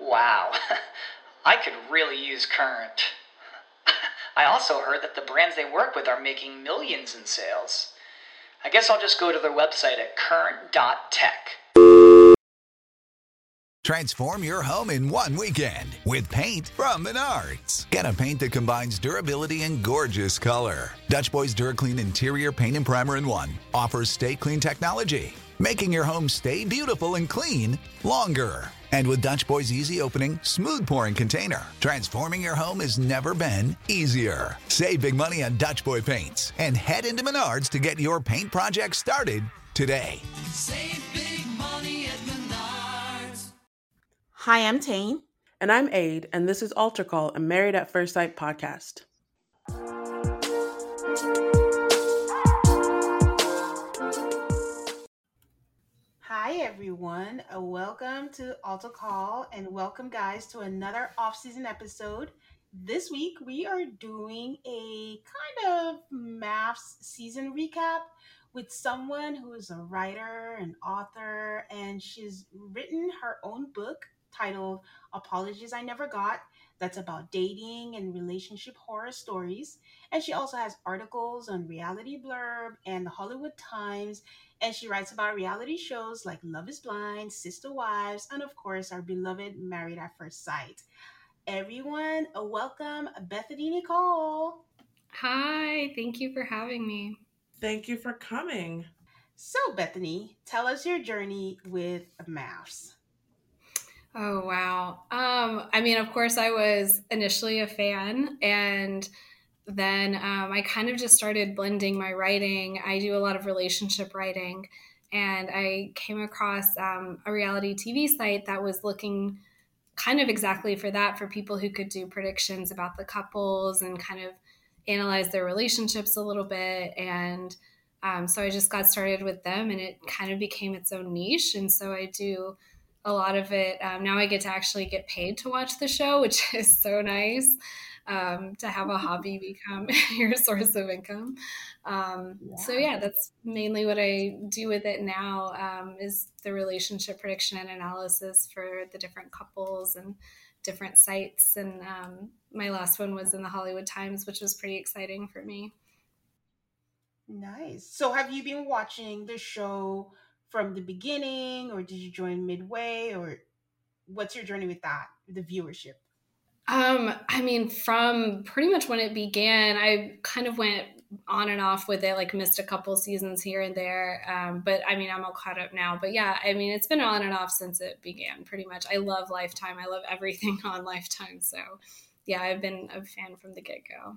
Wow, I could really use Current. I also heard that the brands they work with are making millions in sales. I guess I'll just go to their website at current.tech. Transform your home in one weekend with paint from Menards. Get a paint that combines durability and gorgeous color. Dutch Boys DuraClean Interior Paint and Primer in One offers stay clean technology, making your home stay beautiful and clean longer. And with Dutch Boy's easy opening, smooth pouring container, transforming your home has never been easier. Save big money on Dutch Boy paints and head into Menards to get your paint project started today. Save big money at Menards. Hi, I'm Tane. And I'm Aid, and this is Altar Call, a Married at First Sight podcast. Hi, everyone. Uh, welcome to Altar Call, and welcome, guys, to another off-season episode. This week, we are doing a kind of MAFS season recap with someone who is a writer and author, and she's written her own book titled Apologies I Never Got. That's about dating and relationship horror stories. And she also has articles on Reality Blurb and the Hollywood Times. And she writes about reality shows like Love is Blind, Sister Wives, and of course, our beloved Married at First Sight. Everyone, welcome Bethany Nicole. Hi, thank you for having me. Thank you for coming. So, Bethany, tell us your journey with MAFS. Oh, wow. Um, I mean, of course, I was initially a fan, and then um, I kind of just started blending my writing. I do a lot of relationship writing, and I came across um, a reality TV site that was looking kind of exactly for that for people who could do predictions about the couples and kind of analyze their relationships a little bit. And um, so I just got started with them, and it kind of became its own niche. And so I do a lot of it. Um, now I get to actually get paid to watch the show, which is so nice um, to have a hobby become your source of income. Um, So yeah, that's mainly what I do with it now um, is the relationship prediction and analysis for the different couples and different sites. And um, my last one was in the Hollywood Times, which was pretty exciting for me. Nice. So, have you been watching the show from the beginning, or did you join midway, or what's your journey with that, the viewership? Um, I mean, from pretty much when it began, I kind of went on and off with it, like missed a couple seasons here and there. Um, but I mean, I'm all caught up now. But yeah, I mean, it's been on and off since it began, pretty much. I love Lifetime. I love everything on Lifetime. So yeah, I've been a fan from the get go.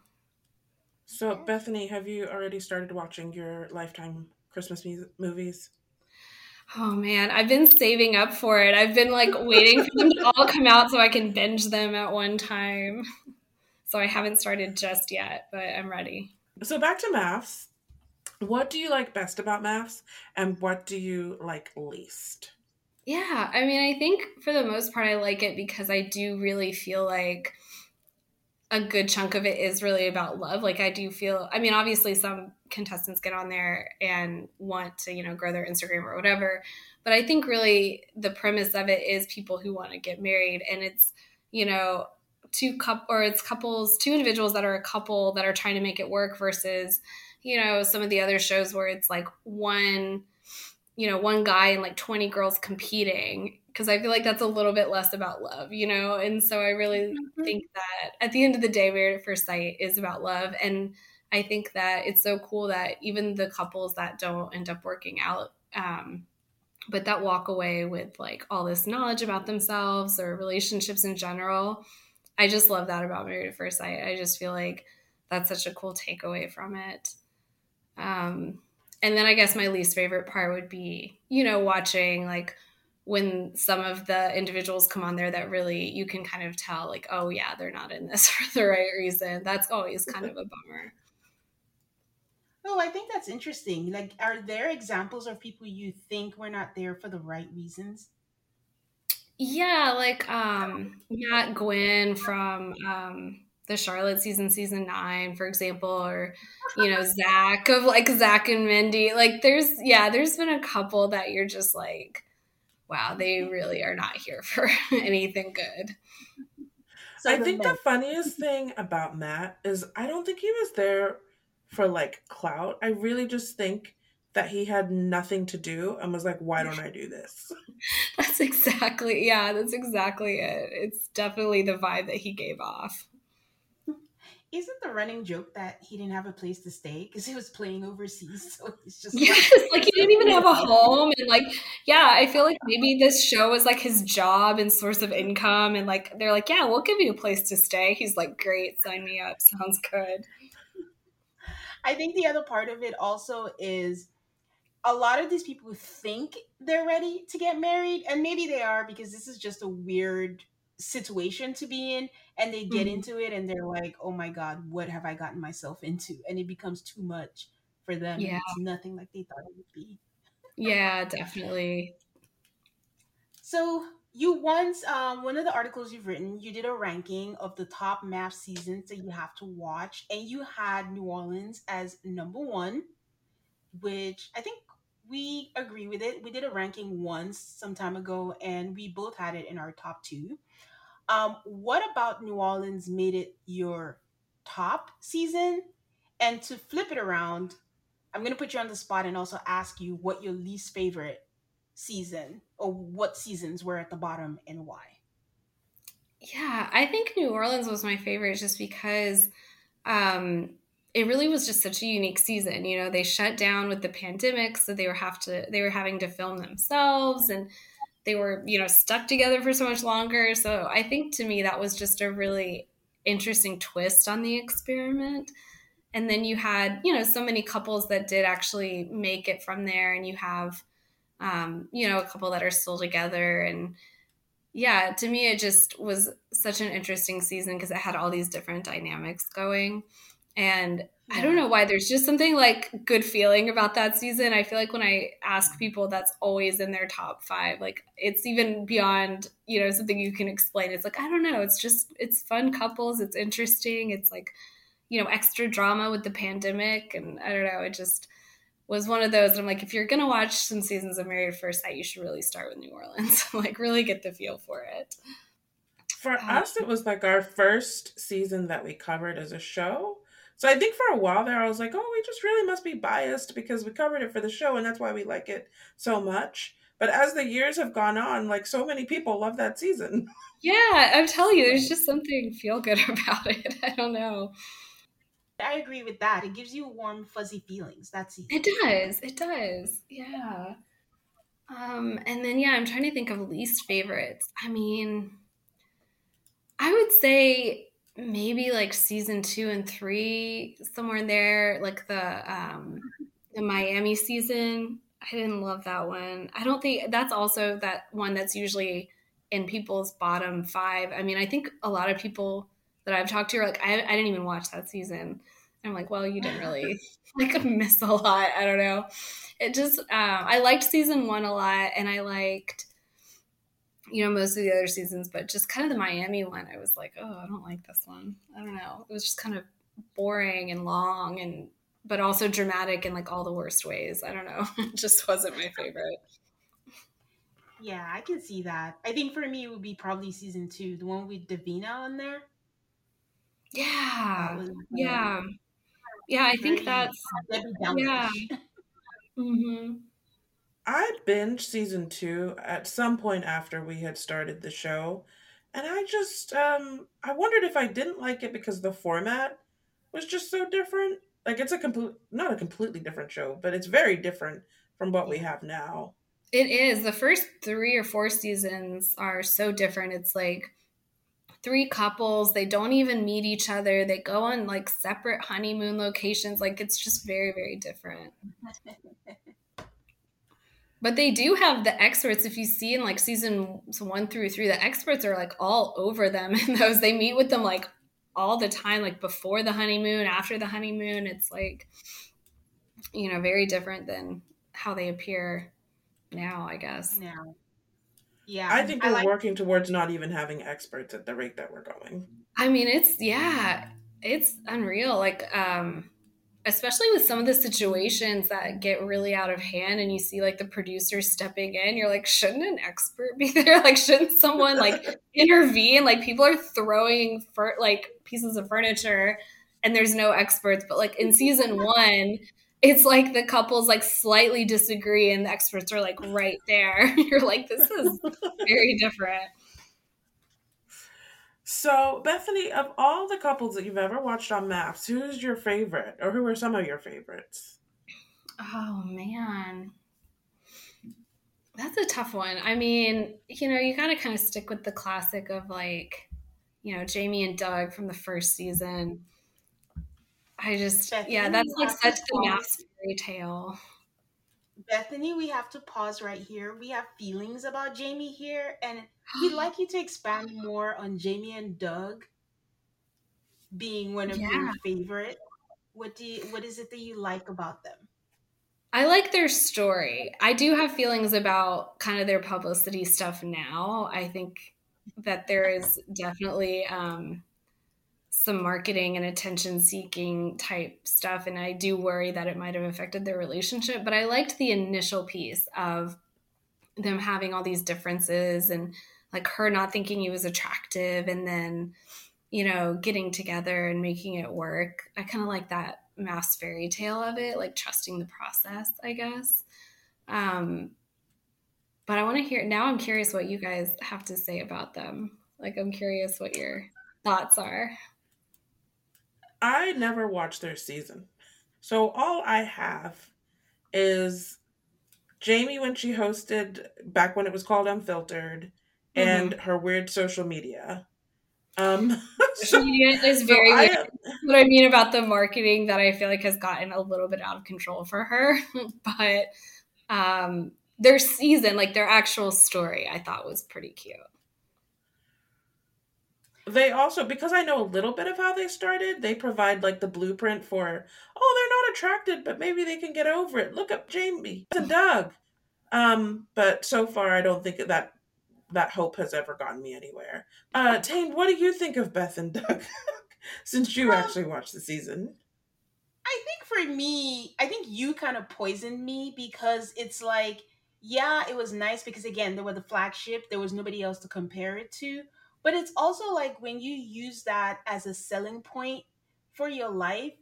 So, Bethany, have you already started watching your Lifetime Christmas movies? Oh man, I've been saving up for it. I've been like waiting for them to all come out so I can binge them at one time. So I haven't started just yet, but I'm ready. So, back to MAFS. What do you like best about MAFS, and what do you like least? Yeah, I mean, I think for the most part, I like it because I do really feel like a good chunk of it is really about love. Like, I do feel, I mean, obviously, some contestants get on there and want to, you know, grow their Instagram or whatever. But I think really the premise of it is people who want to get married. And it's, you know, two couple or it's couples, two individuals that are a couple that are trying to make it work versus, you know, some of the other shows where it's like one, you know, one guy and like 20 girls competing because I feel like that's a little bit less about love, you know? And so I really mm-hmm. think that at the end of the day, Married at First Sight is about love. And I think that it's so cool that even the couples that don't end up working out, um, but that walk away with like all this knowledge about themselves or relationships in general, I just love that about Married at First Sight. I just feel like that's such a cool takeaway from it. Um, and then I guess my least favorite part would be, you know, watching like when some of the individuals come on there that really you can kind of tell like oh yeah they're not in this for the right reason that's always kind of a bummer Oh, I think that's interesting. Like, are there examples of people you think were not there for the right reasons? yeah like um matt gwynn from um the charlotte season season nine for example or you know zach of like zach and mindy like there's yeah there's been a couple that you're just like wow they really are not here for anything good So I think men- the funniest thing about Matt is I don't think he was there for like clout. I really just think that he had nothing to do and was like, why don't I do this? that's exactly yeah that's exactly it it's definitely the vibe that he gave off Isn't the running joke that he didn't have a place to stay because he was playing overseas? So he's just Yes, like he didn't even have a home, and like, yeah, I feel like maybe this show was like his job and source of income, and like they're like, yeah, we'll give you a place to stay. He's like, great, sign me up, sounds good. I think the other part of it also is a lot of these people think they're ready to get married, and maybe they are because this is just a weird situation to be in, and they get Mhm. into it and they're like, oh my God, what have I gotten myself into? And it becomes too much for them. Yeah. It's nothing like they thought it would be. Yeah, definitely. So you once um, one of the articles you've written, you did a ranking of the top MAFS seasons that you have to watch, and you had New Orleans as number one, which I think we agree with it. We did a ranking once some time ago, and we both had it in our top two. Um, what about New Orleans made it your top season? And to flip it around, I'm going to put you on the spot and also ask you what your least favorite season or what seasons were at the bottom and why. Yeah, I think New Orleans was my favorite just because um, it really was just such a unique season. You know, they shut down with the pandemic, so they were have to they were having to film themselves, and they were you know stuck together for so much longer. So I think to me that was just a really interesting twist on the experiment. And then you had you know so many couples that did actually make it from there, and you have um, you know a couple that are still together and yeah, to me, it just was such an interesting season because it had all these different dynamics going. And I don't know why there's just something like good feeling about that season. I feel like when I ask people, that's always in their top five. Like it's even beyond, you know, something you can explain. It's like, I don't know. It's just, it's fun couples. It's interesting. It's like, you know, extra drama with the pandemic. And I don't know. It just, was one of those and I'm like, if you're gonna watch some seasons of Married at First Sight, you should really start with New Orleans. like really get the feel for it. For Uh, us, it was like our first season that we covered as a show. So I think for a while there, I was like, oh, we just really must be biased because we covered it for the show and that's why we like it so much. But as the years have gone on, like so many people love that season. Yeah, I'm telling you, there's just something feel good about it. I don't know. I agree with that. It gives you warm, fuzzy feelings. That's it. It does. It does. Yeah. Um, and then yeah, I'm trying to think of least favorites. I mean, I would say maybe like season two and three, somewhere in there, like the um the Miami season. I didn't love that one. I don't think that's also that one that's usually in people's bottom five. I mean, I think a lot of people that I've talked to are like, I, I didn't even watch that season. I'm like, well, you didn't really like miss a lot. I don't know. It just, um, I liked season one a lot, and I liked, you know, most of the other seasons, but just kind of the Miami one, I was like, oh, I don't like this one. I don't know. It was just kind of boring and long, and but also dramatic in like all the worst ways. I don't know. It just wasn't my favorite. Yeah, I can see that. I think for me, it would be probably season two, the one with Davina on there. Yeah, yeah, yeah. I think that's yeah. hmm I binged season two at some point after we had started the show. And I just, um, I wondered if I didn't like it because the format was just so different. Like it's a complete, not a completely different show, but it's very different from what we have now. It is. The first three or four seasons are so different. It's like three couples, they don't even meet each other. They go on like separate honeymoon locations. Like it's just very, very different. but they do have the experts. If you see in like season one through three, the experts are like all over them and those. They meet with them like all the time, like before the honeymoon, after the honeymoon. It's like, you know, very different than how they appear now, I guess. Now, yeah, I think we're like- working towards not even having experts at the rate that we're going. I mean, it's yeah, it's unreal. Like, um, especially with some of the situations that get really out of hand and you see like the producers stepping in, you're like, shouldn't an expert be there? Like, shouldn't someone like intervene? Like, people are throwing for like pieces of furniture and there's no experts. But like in season one, it's like the couples like slightly disagree and the experts are like right there. You're like, this is very different. So, Bethany, of all the couples that you've ever watched on MAFS, who's your favorite, or who are some of your favorites? Oh man. That's a tough one. I mean, you know, you got to kind of stick with the classic of like, you know, Jamie and Doug from the first season. I just, Bethany, yeah, that's like such to the pause. MAFS fairy tale. Bethany, we have to pause right here. We have feelings about Jamie here, and we'd like you to expand more on Jamie and Doug being one of your favorite. What do you, what is it that you like about them? I like their story. I do have feelings about kind of their publicity stuff now. I think that there is definitely um, some marketing and attention seeking type stuff. And I do worry that it might have affected their relationship. But I liked the initial piece of them having all these differences and like her not thinking he was attractive and then, you know, getting together and making it work. I kind of like that MAFS fairy tale of it, like trusting the process, I guess. Um, but I want to hear now. I'm curious what you guys have to say about them. Like, I'm curious what your thoughts are. I never watched their season. So, all I have is Jamie when she hosted back when it was called Unfiltered and her weird social media. Um, Social so, media is so very I, what I mean about the marketing that I feel like has gotten a little bit out of control for her. but um, their season, like their actual story, I thought was pretty cute. They also because i know a little bit of how they started they provide like the blueprint for oh they're not attracted but maybe they can get over it look up jamie and doug um but so far i don't think that that hope has ever gotten me anywhere uh tane what do you think of beth and doug since you Um, actually watched the season I think for me, I think you kind of poisoned me because it's like, yeah, it was nice because again, they were the flagship. There was nobody else to compare it to. But it's also like when you use that as a selling point for your life,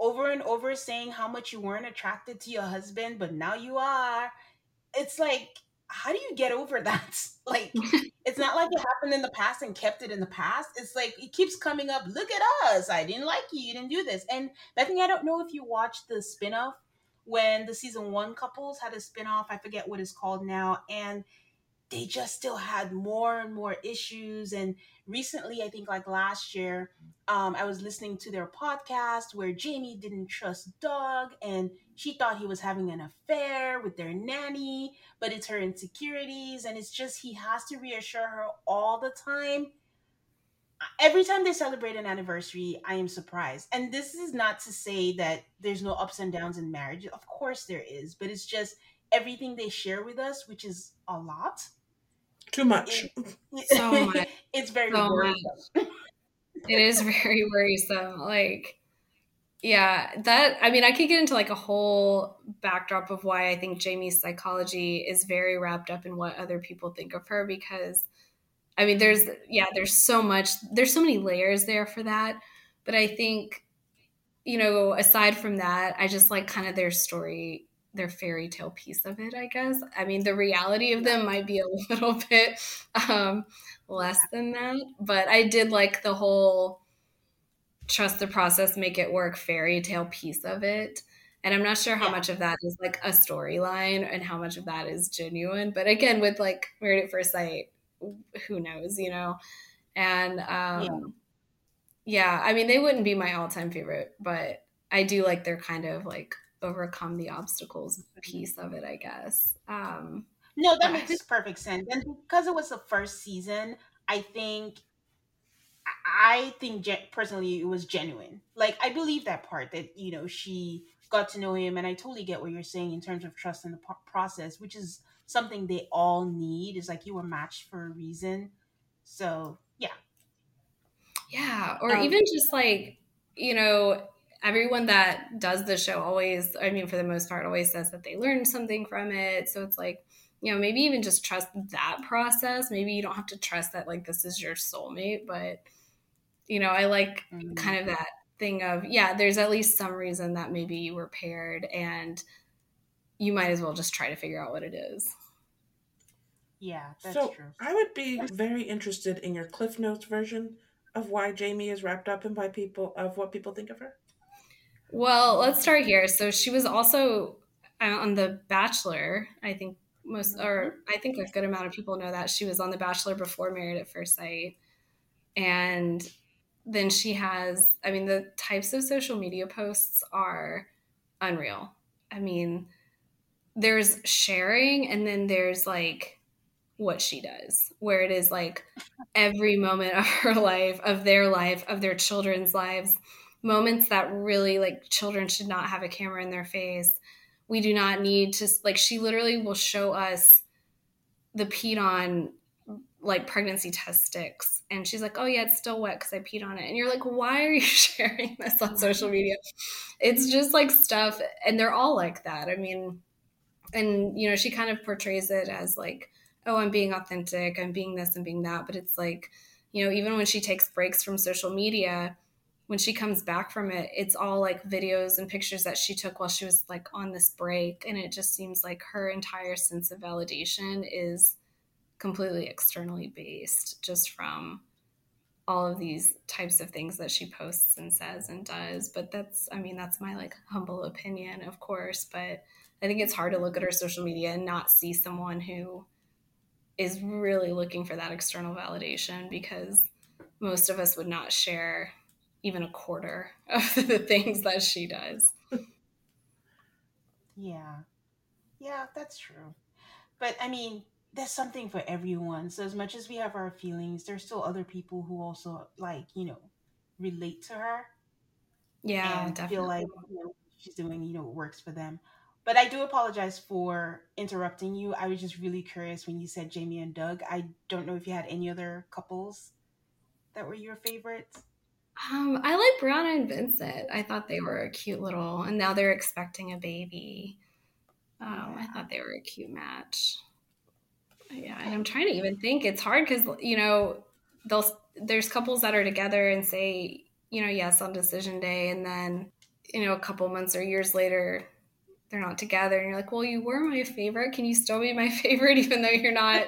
over and over saying how much you weren't attracted to your husband, but now you are. It's like, how do you get over that? Like, it's not like it happened in the past and kept it in the past. It's like it keeps coming up. Look at us. I didn't like you. You didn't do this. And Bethany, I don't know if you watched the spinoff when the season one couples had a spinoff. I forget what it's called now. And they just still had more and more issues. And recently, I think like last year, um, I was listening to their podcast where Jamie didn't trust Doug and she thought he was having an affair with their nanny, but it's her insecurities. And it's just he has to reassure her all the time every time they celebrate an anniversary, I am surprised. And this is not to say that there's no ups and downs in marriage. Of course there is, but it's just everything they share with us, which is a lot. too much So much. it's very So worrisome. it is very worrisome. Like, yeah, that, I mean, I could get into like a whole backdrop of why I think Jamie's psychology is very wrapped up in what other people think of her because, I mean, there's, yeah, there's so much, there's so many layers there for that. But I think, you know, aside from that, I just like kind of their story, their fairy tale piece of it, I guess. I mean, the reality of them might be a little bit um, less than that, but I did like the whole trust the process, make it work fairy tale piece of it. And I'm not sure how much of that is like a storyline and how much of that is genuine. But again, with like Married at First Sight, who knows, you know? And um, yeah. I mean, they wouldn't be my all time favorite, but I do like their kind of like overcome the obstacles piece of it, I guess. Um, No, that makes perfect sense. And because it was the first season, I think I think personally it was genuine. Like I believe that part that you know she got to know him, and I totally get what you're saying in terms of trust in the process, which is something they all need. Is like you were matched for a reason. So yeah, yeah, or um, even just like, you know, everyone that does the show always, I mean, for the most part, always says that they learned something from it. So it's like, you know, maybe even just trust that process. Maybe you don't have to trust that like this is your soulmate, but you know, I like mm, kind of that thing of, yeah, there's at least some reason that maybe you were paired and you might as well just try to figure out what it is. yeah, that's So true. I would be very interested in your Cliff Notes version of why Jamie is wrapped up in why people of what people think of her. Well, let's start here. So she was also uh, on The Bachelor. I think most, or I think a good amount of people know that she was on The Bachelor before Married at First Sight. And then she has, I mean, the types of social media posts are unreal. I mean, there's sharing and then there's like what she does, where it is like every moment of her life, of their life, of their children's lives, moments that really like children should not have a camera in their face. We do not need to, like, she literally will show us the peed on like pregnancy test sticks. And she's like oh yeah it's still wet because i peed on it. And you're like why are you sharing this on social media? It's just like stuff and they're all like that. I mean and you know she kind of portrays it as like oh i'm being authentic. I'm being this and being that. But it's like you know even when she takes breaks from social media when she comes back from it it's all like videos and pictures that she took while she was like on this break and it just seems like her entire sense of validation is completely externally based just from all of these types of things that she posts and says and does. But that's i mean that's my like humble opinion of course but i think it's hard to look at her social media and not see someone who is really looking for that external validation because most of us would not share even a quarter of the things that she does Yeah, yeah, that's true. But I mean, there's something for everyone. So as much as we have our feelings, there's still other people who also like you know relate to her yeah and feel like you know, she's doing you know what works for them. But I do apologize for interrupting you. I was just really curious when you said Jamie and Doug. I don't know if you had any other couples that were your favorites. Um i like brianna and vincent i thought they were a cute little and now they're expecting a baby um, i thought they were a cute match Yeah, and I'm trying to even think. It's hard because you know they'll there's couples that are together and say you know yes on decision day, and then you know a couple months or years later they're not together, and you're like, well, you were my favorite. Can you still be my favorite even though you're not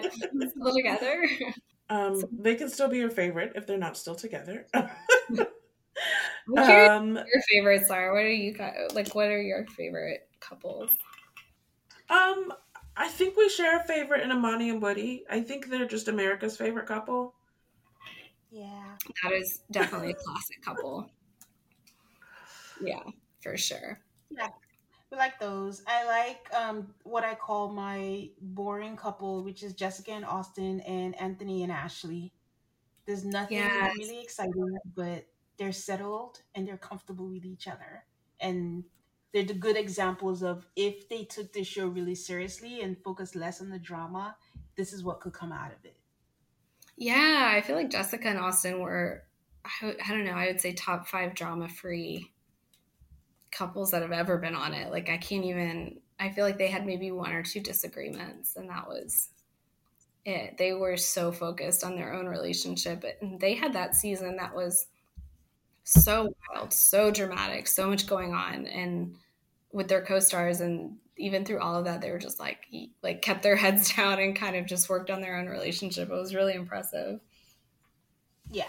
still together? Um, they can still be your favorite if they're not still together. I'm um, what your favorites are. What are you got? Like, what are your favorite couples? um, I think we share a favorite in Amani and Woody. I think they're just America's favorite couple. Yeah. That is definitely a classic couple. Yeah, for sure. Yeah. We like those. I like um what I call my boring couple, which is Jessica and Austin and Anthony and Ashley. There's nothing Yes. really exciting, but they're settled and they're comfortable with each other. And they're the good examples of if they took this show really seriously and focused less on the drama, this is what could come out of it. Yeah, I feel like Jessica and Austin were, I, I don't know, I would say top five drama free couples that have ever been on it. Like, I can't even, I feel like they had maybe one or two disagreements, and that was it. They were so focused on their own relationship. And they had that season that was so wild, so dramatic, so much going on. And with their co stars, and even through all of that, they were just like, like kept their heads down and kind of just worked on their own relationship. It was really impressive. Yeah.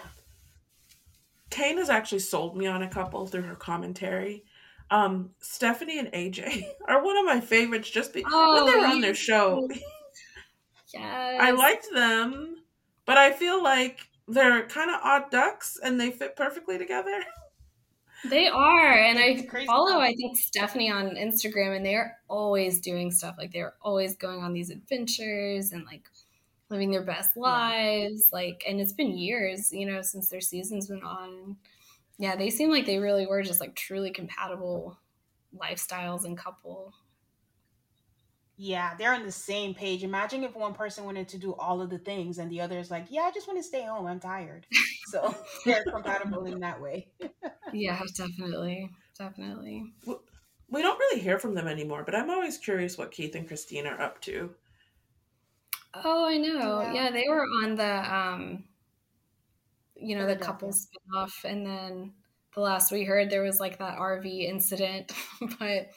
Kane has actually sold me on a couple through her commentary. Um, Stephanie and AJ are one of my favorites just be- when they were on their show. Yes. I liked them, but I feel like they're kind of odd ducks and they fit perfectly together. They are, and I follow. I think Stephanie on Instagram, and they are always doing stuff. Like they're always going on these adventures and like living their best lives. Like, and it's been years, you know, since their season's been on. Yeah, they seem like they really were just like truly compatible lifestyles and couple. Yeah, they're on the same page. Imagine if one person wanted to do all of the things and the other is like, yeah, I just want to stay home. I'm tired. So they're compatible in that way. Yeah, definitely, definitely. We don't really hear from them anymore, but I'm always curious what Keith and Christine are up to. Oh, I know. Yeah. Yeah, they were on the um you know, the Philadelphia. couple spin-off and then the last we heard there was like that RV incident, but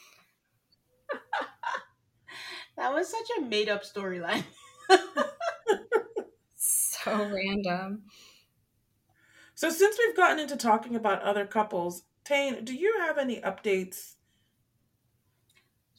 That was such a made up storyline. so random. So since we've gotten into talking about other couples, Tane, do you have any updates?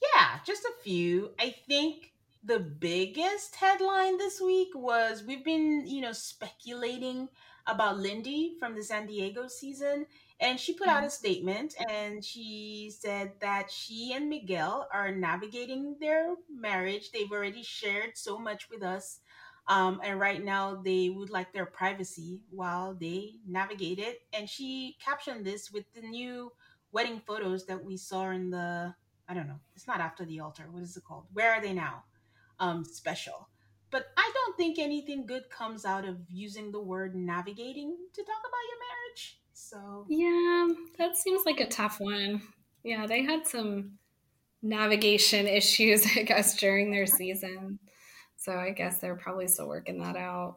Yeah, just a few. I think the biggest headline this week was we've been, you know, speculating about Lindy from the San Diego season. And she put out a statement and she said that she and Miguel are navigating their marriage. They've already shared so much with us. Um, and right now they would like their privacy while they navigate it. And she captioned this with the new wedding photos that we saw in the I don't know. It's not after the altar. What is it called? Where are they now? Um, special. But I don't think anything good comes out of using the word navigating to talk about your marriage. So Yeah, that seems like a tough one. Yeah, they had some navigation issues, I guess, during their season. So I guess they're probably still working that out.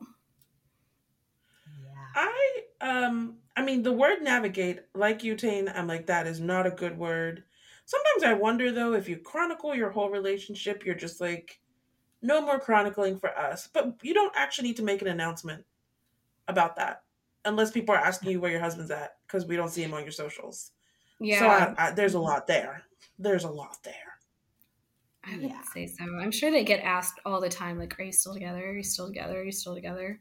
yeah. I um I mean the word navigate, like you, Tane, I'm like, that is not a good word. Sometimes I wonder though if you chronicle your whole relationship, you're just like, no more chronicling for us. But you don't actually need to make an announcement about that. Unless people are asking you where your husband's at, because we don't see him on your socials. Yeah, So I, I, there's a lot there. There's a lot there. I would Yeah. say so. I'm sure they get asked all the time, like, "Are you still together? Are you still together? Are you still together?"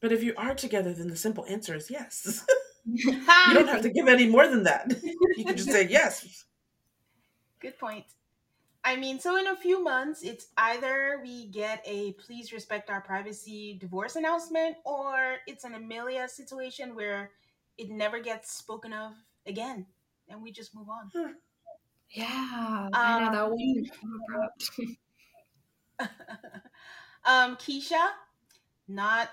But if you are together, then the simple answer is yes. you you don't have to give any more than that. You can just say yes. Good point. I mean, so in a few months, it's either we get a please respect our privacy divorce announcement, or it's an Amelia situation where it never gets spoken of again, and we just move on. Yeah, I know that Um, one. come abrupt. um, Keshia, not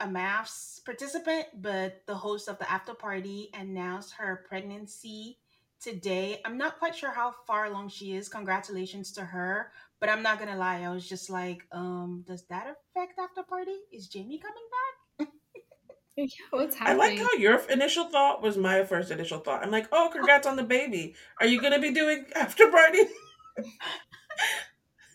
a MAFS participant, but the host of the after party, announced her pregnancy today. I'm not quite sure how far along she is. Congratulations to her. But I'm not gonna lie, I was just like, um, does that affect after party? Is Jamie coming back? yeah, what's happening? I happening? like how your initial thought was my first initial thought. I'm like, oh, congrats on the baby. Are you going to be doing after party?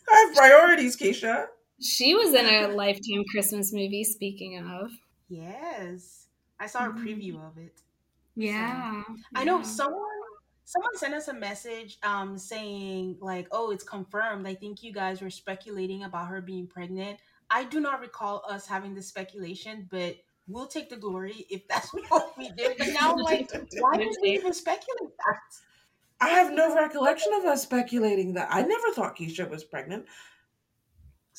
I have priorities, Keshia. she was in a Lifetime Christmas movie. Speaking of, Yes. I saw a preview of it. yeah, I know someone someone sent us a message um saying like, "Oh, it's confirmed." I think you guys were speculating about her being pregnant. I do not recall us having this speculation, but we'll take the glory if that's what we did. But now I'm like, why did we even speculate that? I have no recollection of us speculating that. I never thought Keshia was pregnant.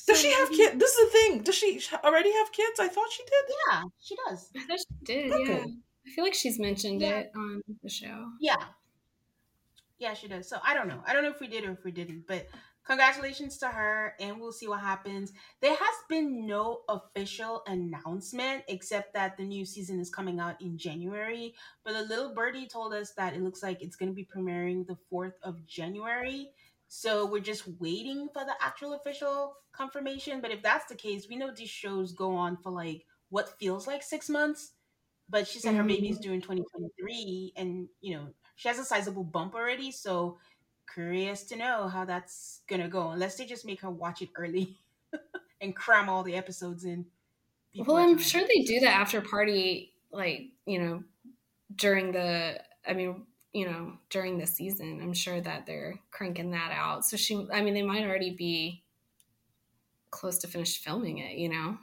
Does she have kids? This is the thing. Does she already have kids? I thought she did. Yeah, she does. I thought she did. Okay. Yeah, I feel like she's mentioned Yeah. it on the show. Yeah. Yeah, she does. So I don't know. I don't know if we did or if we didn't, but congratulations to her and we'll see what happens. There has been no official announcement except that the new season is coming out in January. But a little birdie told us that it looks like it's going to be premiering the 4th of January. So we're just waiting for the actual official confirmation. But if that's the case, we know these shows go on for like what feels like six months. But she said her baby's mm-hmm. due in 2023, and you know she has a sizable bump already. So curious to know how that's gonna go. Unless they just make her watch it early and cram all the episodes in. Well, I'm time. sure they do the after party, like you know, during the. I mean, you know, during the season. I'm sure that they're cranking that out. So she, I mean, they might already be close to finished filming it. You know.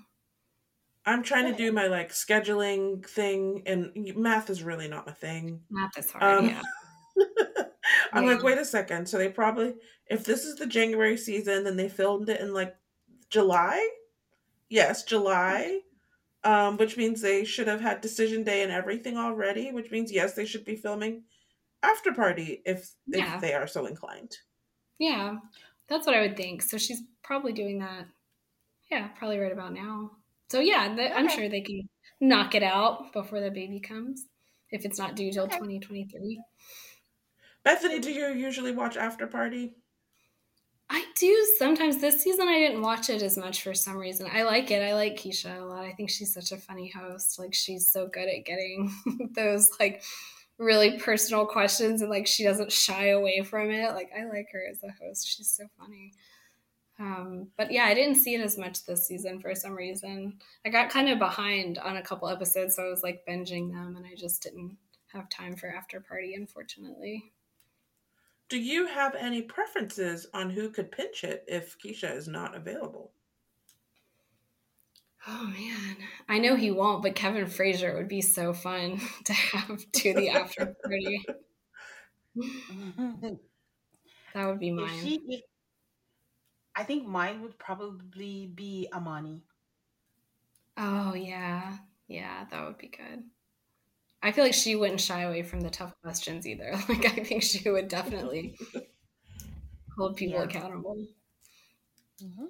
I'm trying to do my like scheduling thing, and math is really not my thing. Math is hard. Um, yeah. I'm like, wait a second. So they probably, if this is the January season, then they filmed it in like July. Yes, July. Um, which means they should have had decision day and everything already. Which means yes, they should be filming after party if Yeah. if they are so inclined. Yeah, that's what I would think. So she's probably doing that. Yeah, probably right about now. So yeah, the, I'm sure they can knock it out before the baby comes, if it's not due till Okay. 2023. Bethany, do you usually watch after party? I do sometimes. This season, I didn't watch it as much for some reason. I like it. I like Keshia a lot. I think she's such a funny host. Like she's so good at getting those like really personal questions, and like she doesn't shy away from it. Like I like her as a host. She's so funny. Um, but yeah, I didn't see it as much this season for some reason. I got kind of behind on a couple episodes, so I was like binging them, and I just didn't have time for after party, unfortunately. Do you have any preferences on who could pinch it if Keshia is not available? Oh man, I know he won't, but Kevin Frazier would be so fun to have to the after party. That would be if mine. she, if, I think mine would probably be Amani. Oh yeah, yeah, that would be good. I feel like she wouldn't shy away from the tough questions either. Like I think she would definitely hold people Yeah. accountable. Mhm.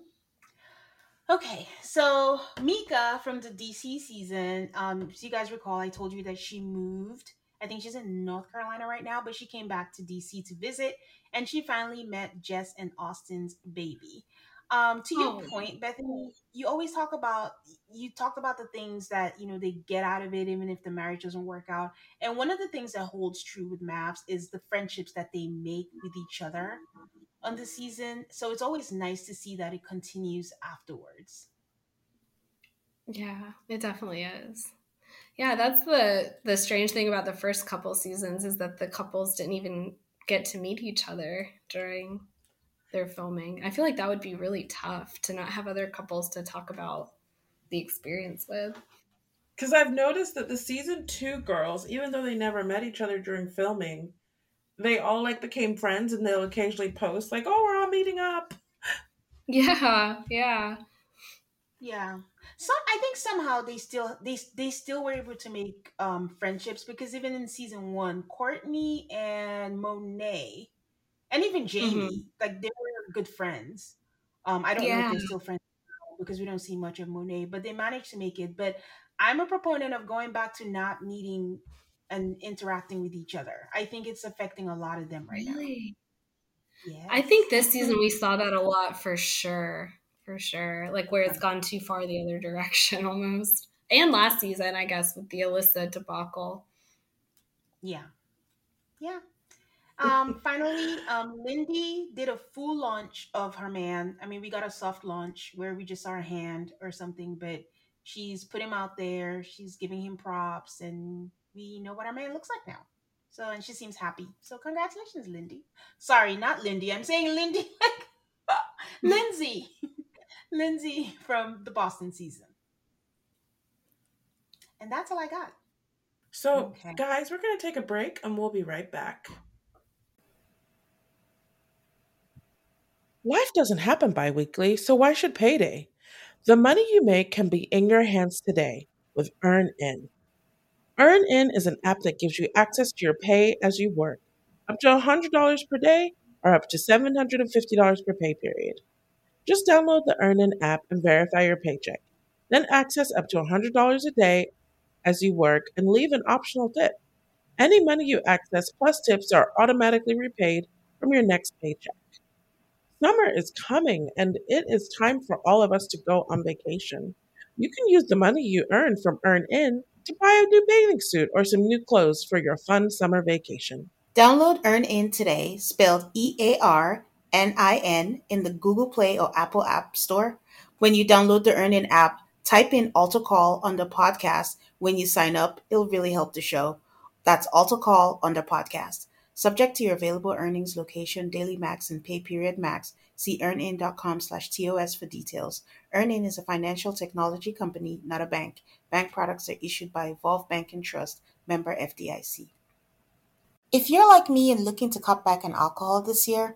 Okay, so Mika from the DC season, um, so you guys recall I told you that she moved. I think she's in North Carolina right now, but she came back to DC to visit, and she finally met Jess and Austin's baby. Um, to your Oh. point, Bethany, you always talk about you talked about the things that you know they get out of it, even if the marriage doesn't work out. And one of the things that holds true with MAFS is the friendships that they make with each other on the season. So it's always nice to see that it continues afterwards. Yeah, it definitely is. Yeah, that's the the strange thing about the first couple seasons is that the couples didn't even get to meet each other during their filming. I feel like that would be really tough to not have other couples to talk about the experience with. Because I've noticed that the season two girls, even though they never met each other during filming, they all like became friends and they'll occasionally post like, "Oh, we're all meeting up." Yeah, yeah. Yeah. Some I think somehow they still they they still were able to make um friendships because even in season one, Courtney and Monet and even Jamie, like they were good friends. Um I don't know if they're still friends because we don't see much of Monet, but they managed to make it. But I'm a proponent of going back to not meeting and interacting with each other. I think it's affecting a lot of them right Really? now. Yeah. I think this season we saw that a lot for sure. For sure. Like where it's gone too far the other direction almost. And last season, I guess, with the Alyssa debacle. Yeah. Yeah. Um, finally, um, Lindy did a full launch of her man. I mean, we got a soft launch where we just saw her hand or something, but she's put him out there. She's giving him props, and we know what our man looks like now. So, and she seems happy. So, congratulations, Lindy. Sorry, not Lindy. I'm saying Lindy like Lindsay. Lindsay from the Boston season. And that's all I got. So, Okay. guys, we're going to take a break and we'll be right back. Life doesn't happen bi weekly, so why should payday? The money you make can be in your hands today with EarnIn. EarnIn is an app that gives you access to your pay as you work, up to $100 per day or up to $750 per pay period. Just download the EarnIn app and verify your paycheck. Then access up to $100 a day as you work and leave an optional tip. Any money you access plus tips are automatically repaid from your next paycheck. Summer is coming and it is time for all of us to go on vacation. You can use the money you earn from EarnIn to buy a new bathing suit or some new clothes for your fun summer vacation. Download EarnIn today, spelled E A R N I N, in the Google Play or Apple App Store. When you download the EarnIn app, type in Altar Call on the podcast. When you sign up, it'll really help the show. That's Altar Call on the podcast. Subject to your available earnings, location, daily max, and pay period max. See earnin.com slash TOS for details. Earnin is a financial technology company, not a bank. Bank products are issued by Evolve Bank and Trust, member FDIC. If you're like me and looking to cut back on alcohol this year,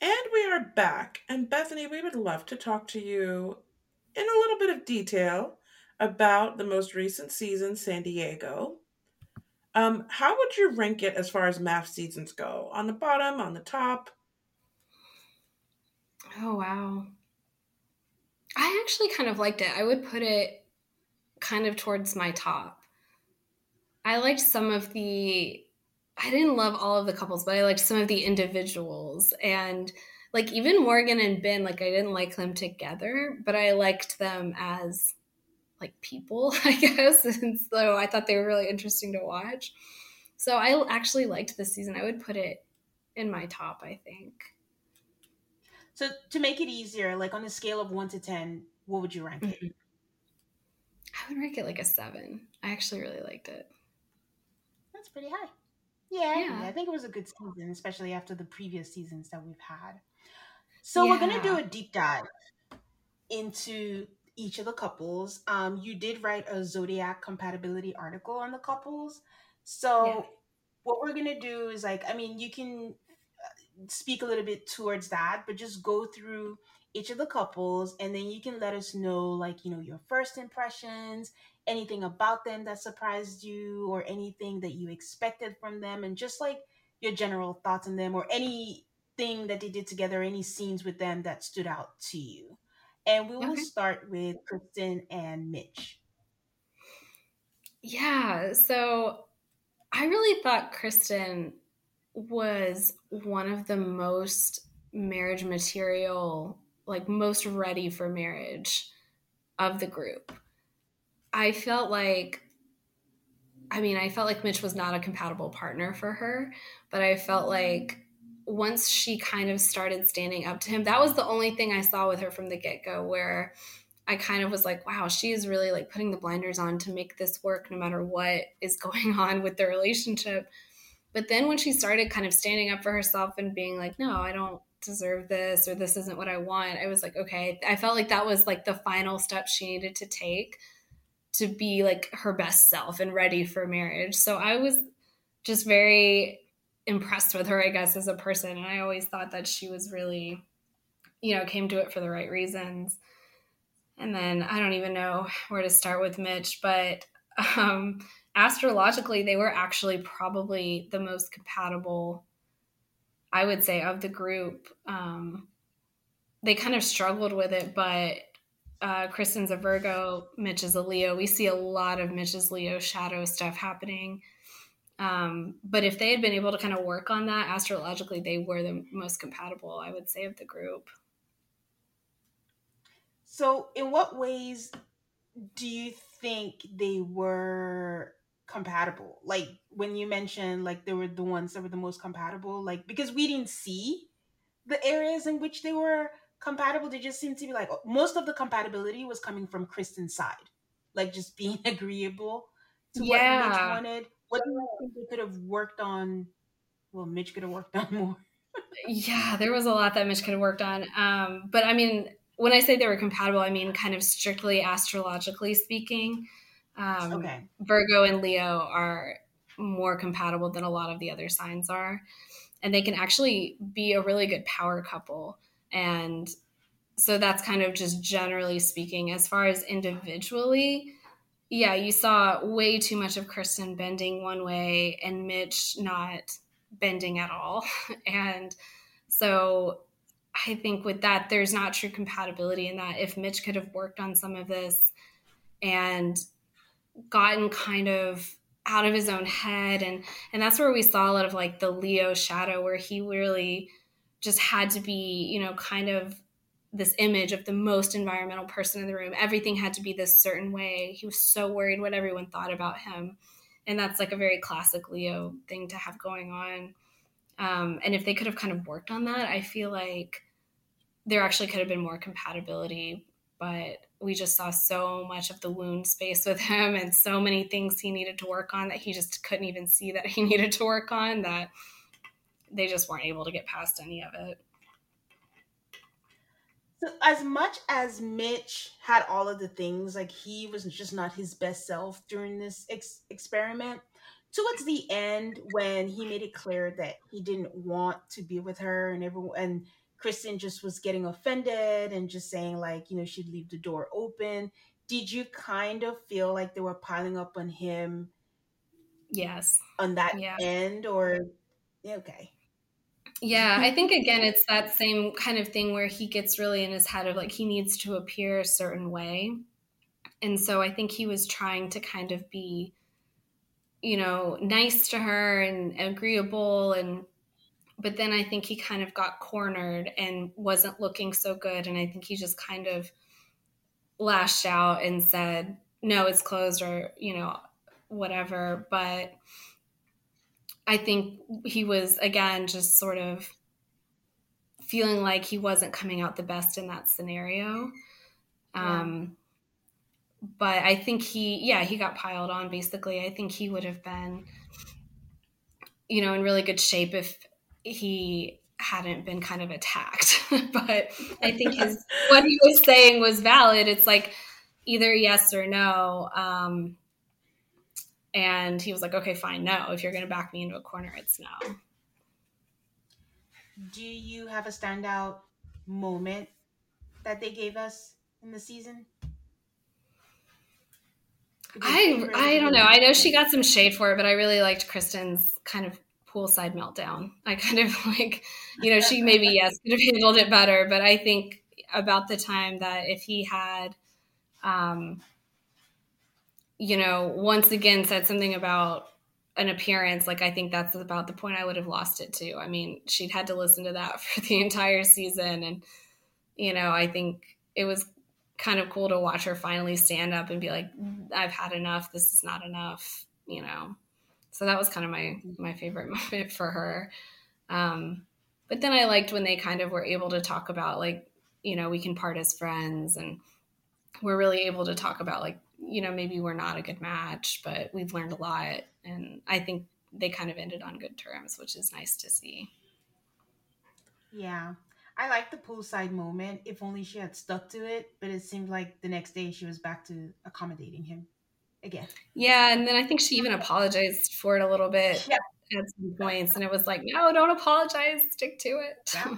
And we are back. And Bethany, we would love to talk to you in a little bit of detail about the most recent season, San Diego. Um, how would you rank it as far as MAFS seasons go? On the bottom, on the top? Oh wow. I actually kind of liked it. I would put it kind of towards my top. I liked some of the I didn't love all of the couples, but I liked some of the individuals and like even Morgan and Ben, like I didn't like them together, but I liked them as like people, I guess. And so I thought they were really interesting to watch. So I actually liked this season. I would put it in my top, I think. So to make it easier, like on a scale of one to ten, what would you rank it? Mm-hmm. I would rank it like a seven. I actually really liked it. That's pretty high. Yeah, Yeah. I think it was a good season, especially after the previous seasons that we've had. So we're gonna do a deep dive into each of the couples. Um, you did write a zodiac compatibility article on the couples. So Yeah. what we're gonna do is like, I mean, you can uh, speak a little bit towards that, but just go through each of the couples, and then you can let us know, like, you know, your first impressions, anything about them that surprised you, or anything that you expected from them, and just like your general thoughts on them, or anything that they did together, any scenes with them that stood out to you. And we will Okay. start with Krysten and Mitch. Yeah, so I really thought Krysten was one of the most marriage material, like most ready for marriage of the group. I felt like, I mean, I felt like Mitch was not a compatible partner for her, but I felt like once she kind of started standing up to him, that was the only thing I saw with her from the get go where I kind of was like, wow, she is really like putting the blinders on to make this work no matter what is going on with the relationship. But then when she started kind of standing up for herself and being like, no, I don't deserve this or this isn't what I want, I was like, okay. I felt like that was like the final step she needed to take to be like her best self and ready for marriage. So I was just very impressed with her, I guess, as a person. And I always thought that she was really, you know, came to it for the right reasons. And then I don't even know where to start with Mitch, but um, astrologically, they were actually probably the most compatible, I would say, of the group. Um, they kind of struggled with it, but uh, Krysten's a Virgo, Mitch is a Leo. We see a lot of Mitch's Leo shadow stuff happening. Um, but if they had been able to kind of work on that astrologically, they were the most compatible, I would say, of the group. So, in what ways do you think they were compatible? Like when you mentioned like they were the ones that were the most compatible, like because we didn't see the areas in which they were compatible, they just seemed to be like most of the compatibility was coming from Krysten's side, like just being agreeable to what Mitch wanted. What do you think they could have worked on? Well, Mitch could have worked on more. Yeah, there was a lot that Mitch could have worked on. Um, but I mean, when I say they were compatible, I mean kind of strictly astrologically speaking. Um, Okay. Virgo and Leo are more compatible than a lot of the other signs are. And they can actually be a really good power couple. And so that's kind of just generally speaking. As far as individually, yeah, you saw way too much of Krysten bending one way and Mitch not bending at all. And so I think with that, there's not true compatibility in that. If Mitch could have worked on some of this and gotten kind of out of his own head and and that's where we saw a lot of like the Leo shadow where he really just had to be, you know, kind of this image of the most environmental person in the room. Everything had to be this certain way. He was so worried what everyone thought about him. And that's like a very classic Leo thing to have going on. Um, and if they could have kind of worked on that, I feel like there actually could have been more compatibility. But we just saw so much of the wound space with him and so many things he needed to work on that he just couldn't even see that he needed to work on that they just weren't able to get past any of it. So as much as Mitch had all of the things, like he was just not his best self during this ex- experiment. Towards the end, when he made it clear that he didn't want to be with her, and everyone and Krysten just was getting offended and just saying like, you know, she'd leave the door open. Did you kind of feel like they were piling up on him? Yes. On that Yeah. end, or okay. Yeah, I think again, it's that same kind of thing where he gets really in his head of like he needs to appear a certain way. And so I think he was trying to kind of be, you know, nice to her and agreeable. And, but then I think he kind of got cornered and wasn't looking so good. And I think he just kind of lashed out and said, no, it's closed or, you know, whatever. But, I think he was again just sort of feeling like he wasn't coming out the best in that scenario. Um, but I think he, yeah, he got piled on basically. I think he would have been, you know, in really good shape if he hadn't been kind of attacked. but I think his, what he was saying was valid. It's like either yes or no. Um, and he was like, okay, fine, no. If you're going to back me into a corner, it's no. Do you have a standout moment that they gave us in the season? I I don't know. I know she got some shade for it, but I really liked Krysten's kind of poolside meltdown. I kind of like, you know, she maybe yes could have handled it better, but I think about the time that if he had, um, you know, once again said something about an appearance, like I think that's about the point I would have lost it to. I mean, she'd had to listen to that for the entire season, and you know, I think it was kind of cool to watch her finally stand up and be like, "I've had enough. This is not enough." You know, so that was kind of my my favorite moment for her. Um, but then I liked when they kind of were able to talk about like, you know, we can part as friends, and we're really able to talk about like, you know, maybe we're not a good match, but we've learned a lot, and I think they kind of ended on good terms, which is nice to see. Yeah. I like the poolside moment. If only she had stuck to it, but it seemed like the next day she was back to accommodating him again. Yeah, and then I think she even apologized for it a little bit Yeah. at some points, and it was like, no, don't apologize, stick to it. Yeah.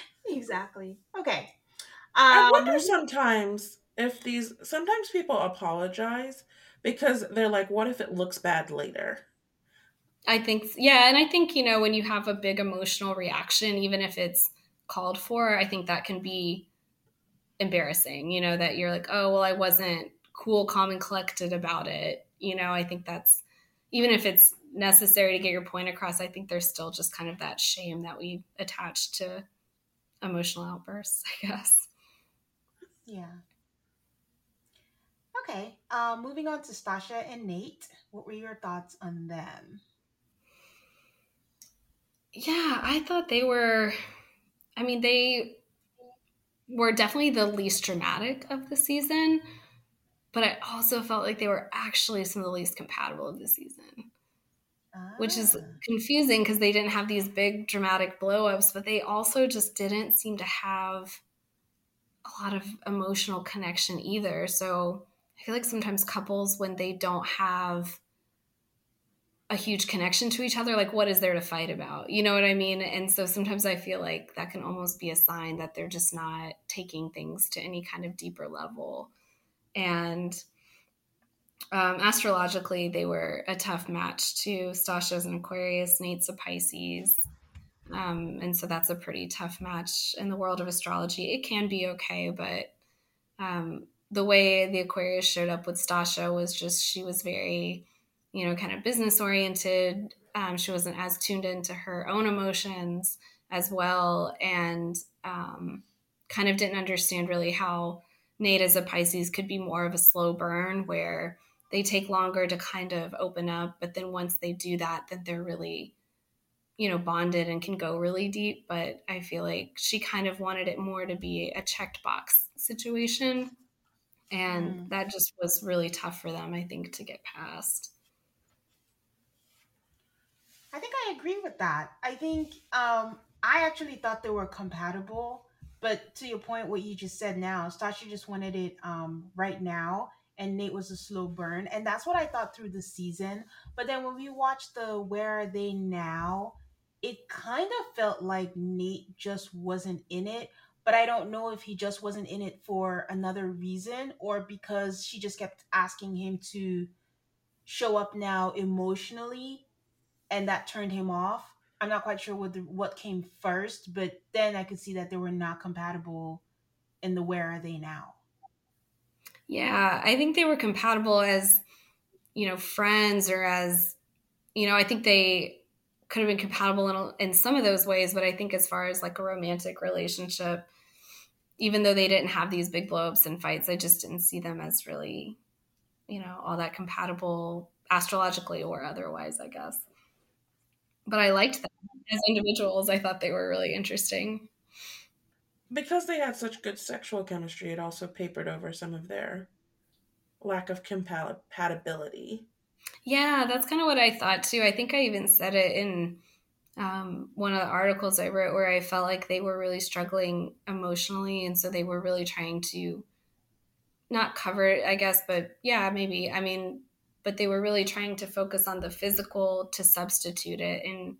exactly. Okay. I Um, wonder sometimes if these sometimes people apologize because they're like, what if it looks bad later? I think, yeah, and I think you know when you have a big emotional reaction, even if it's called for, I think that can be embarrassing. You know that you're like, oh well, I wasn't cool, calm, and collected about it. You know, I think that's even if it's necessary to get your point across. I think there's still just kind of that shame that we attach to emotional outbursts. I guess. Yeah. Okay. Uh, moving on to Stacia and Nate. What were your thoughts on them? Yeah, I thought they were. I mean, they were definitely the least dramatic of the season, but I also felt like they were actually some of the least compatible of the season, which is Ah. confusing because they didn't have these big dramatic blow ups, but they also just didn't seem to have a lot of emotional connection either. So I feel like sometimes couples, when they don't have a huge connection to each other like what is there to fight about you know what i mean and so sometimes i feel like that can almost be a sign that they're just not taking things to any kind of deeper level and um, astrologically they were a tough match to stacia's an aquarius nate's a pisces. Um, and so that's a pretty tough match in the world of astrology. It can be okay but um, the way the aquarius showed up with stacia was just she was very you know, kind of business oriented. Um, she wasn't as tuned into her own emotions as well, and um, kind of didn't understand really how Nate as a Pisces could be more of a slow burn where they take longer to kind of open up, but then once they do that, then they're really, you know, bonded and can go really deep. But I feel like she kind of wanted it more to be a checked box situation. And mm. that just was really tough for them, I think, to get past. I think I agree with that. I think um, I actually thought they were compatible, but to your point, what you just said now, Stacia just wanted it um, right now, and Nate was a slow burn, and that's what I thought through the season. But then when we watched the Where Are They Now, it kind of felt like Nate just wasn't in it. But I don't know if he just wasn't in it for another reason or because she just kept asking him to show up now emotionally and that turned him off. I'm not quite sure what the, what came first, but then I could see that they were not compatible in the where are they now. Yeah, I think they were compatible as you know friends or as you know I think they could have been compatible in, in some of those ways, but I think as far as like a romantic relationship, even though they didn't have these big blowups and fights, I just didn't see them as really, you know, all that compatible astrologically or otherwise, I guess but I liked them as individuals. I thought they were really interesting. Because they had such good sexual chemistry, it also papered over some of their lack of compatibility. Yeah, that's kind of what I thought too. I think I even said it in um, one of the articles I wrote where I felt like they were really struggling emotionally. And so they were really trying to not cover it, I guess, but yeah, maybe. I mean, but they were really trying to focus on the physical to substitute it. And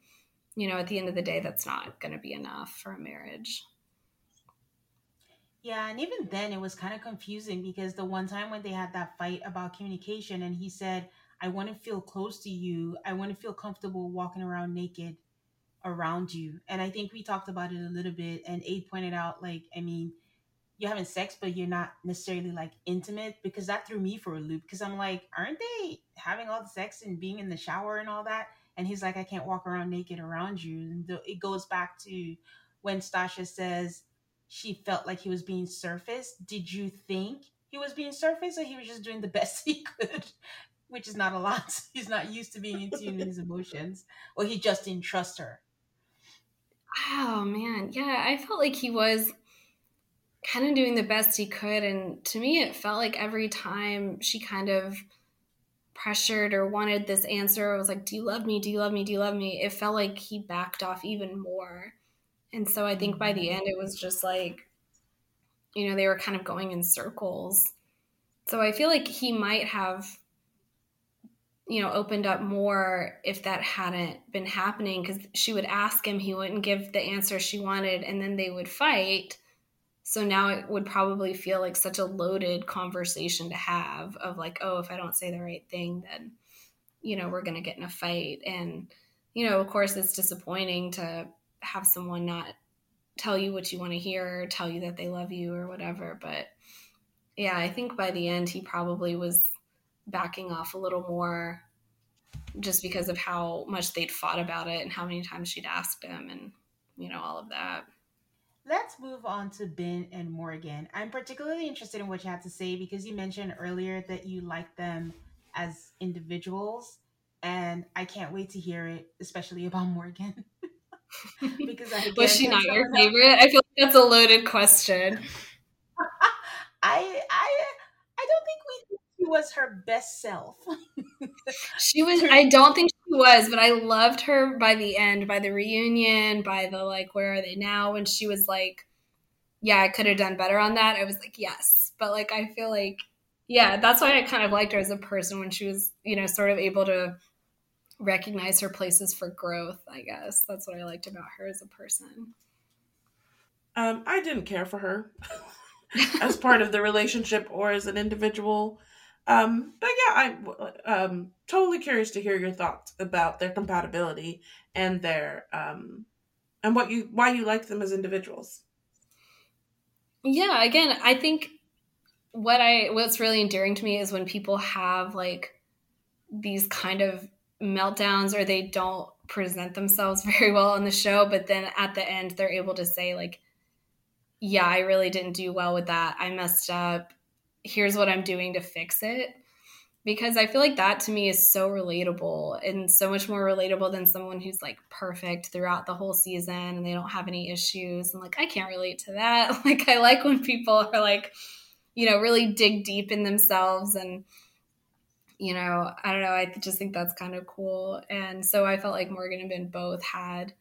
you know at the end of the day that's not going to be enough for a marriage. Yeah and even then it was kind of confusing because the one time when they had that fight about communication and he said i want to feel close to you. I want to feel comfortable walking around naked around you. And i think we talked about it a little bit and aid pointed out like i mean you're having sex, but you're not necessarily like intimate because that threw me for a loop. Because I'm like, aren't they having all the sex and being in the shower and all that? And he's like, I can't walk around naked around you. And it goes back to when Stacia says she felt like he was being surfaced. Did you think he was being surfaced or he was just doing the best he could? Which is not a lot. He's not used to being in tune with his emotions, or he just didn't trust her. Oh man, yeah, I felt like he was kind of doing the best he could. And to me, it felt like every time she kind of pressured or wanted this answer, it was like, Do you love me? Do you love me? Do you love me? It felt like he backed off even more. And so I think by the mm-hmm. end, it was just like, you know, they were kind of going in circles. So I feel like he might have, you know, opened up more if that hadn't been happening because she would ask him, he wouldn't give the answer she wanted, and then they would fight so now it would probably feel like such a loaded conversation to have of like, oh, if I don't say the right thing, then, you know, we're going to get in a fight. And, you know, of course, it's disappointing to have someone not tell you what you want to hear or tell you that they love you or whatever. But yeah, I think by the end, he probably was backing off a little more just because of how much they'd fought about it and how many times she'd asked him and, you know, all of that. Let's move on to Ben and Morgan. I'm particularly interested in what you had to say because you mentioned earlier that you like them as individuals, and I can't wait to hear it, especially about Morgan. because I was she not your favorite? I feel like that's a loaded question. I I I don't think we she was her best self. she was. I don't think she was, but I loved her by the end, by the reunion, by the like, where are they now? When she was like, yeah, I could have done better on that. I was like, yes, but like, I feel like, yeah, that's why I kind of liked her as a person when she was, you know, sort of able to recognize her places for growth, I guess. That's what I liked about her as a person. Um, I didn't care for her as part of the relationship or as an individual. Um, but yeah, I'm um, totally curious to hear your thoughts about their compatibility and their um, and what you why you like them as individuals. Yeah, again, I think what I what's really endearing to me is when people have like these kind of meltdowns or they don't present themselves very well on the show, but then at the end they're able to say like, "Yeah, I really didn't do well with that. I messed up. Here's what I'm doing to fix it." Because I feel like that to me is so relatable and so much more relatable than someone who's like perfect throughout the whole season and they don't have any issues. And like, I can't relate to that. Like, I like when people are like, you know, really dig deep in themselves and you know, I don't know, I just think that's kind of cool. And so I felt like Morgan and Ben both had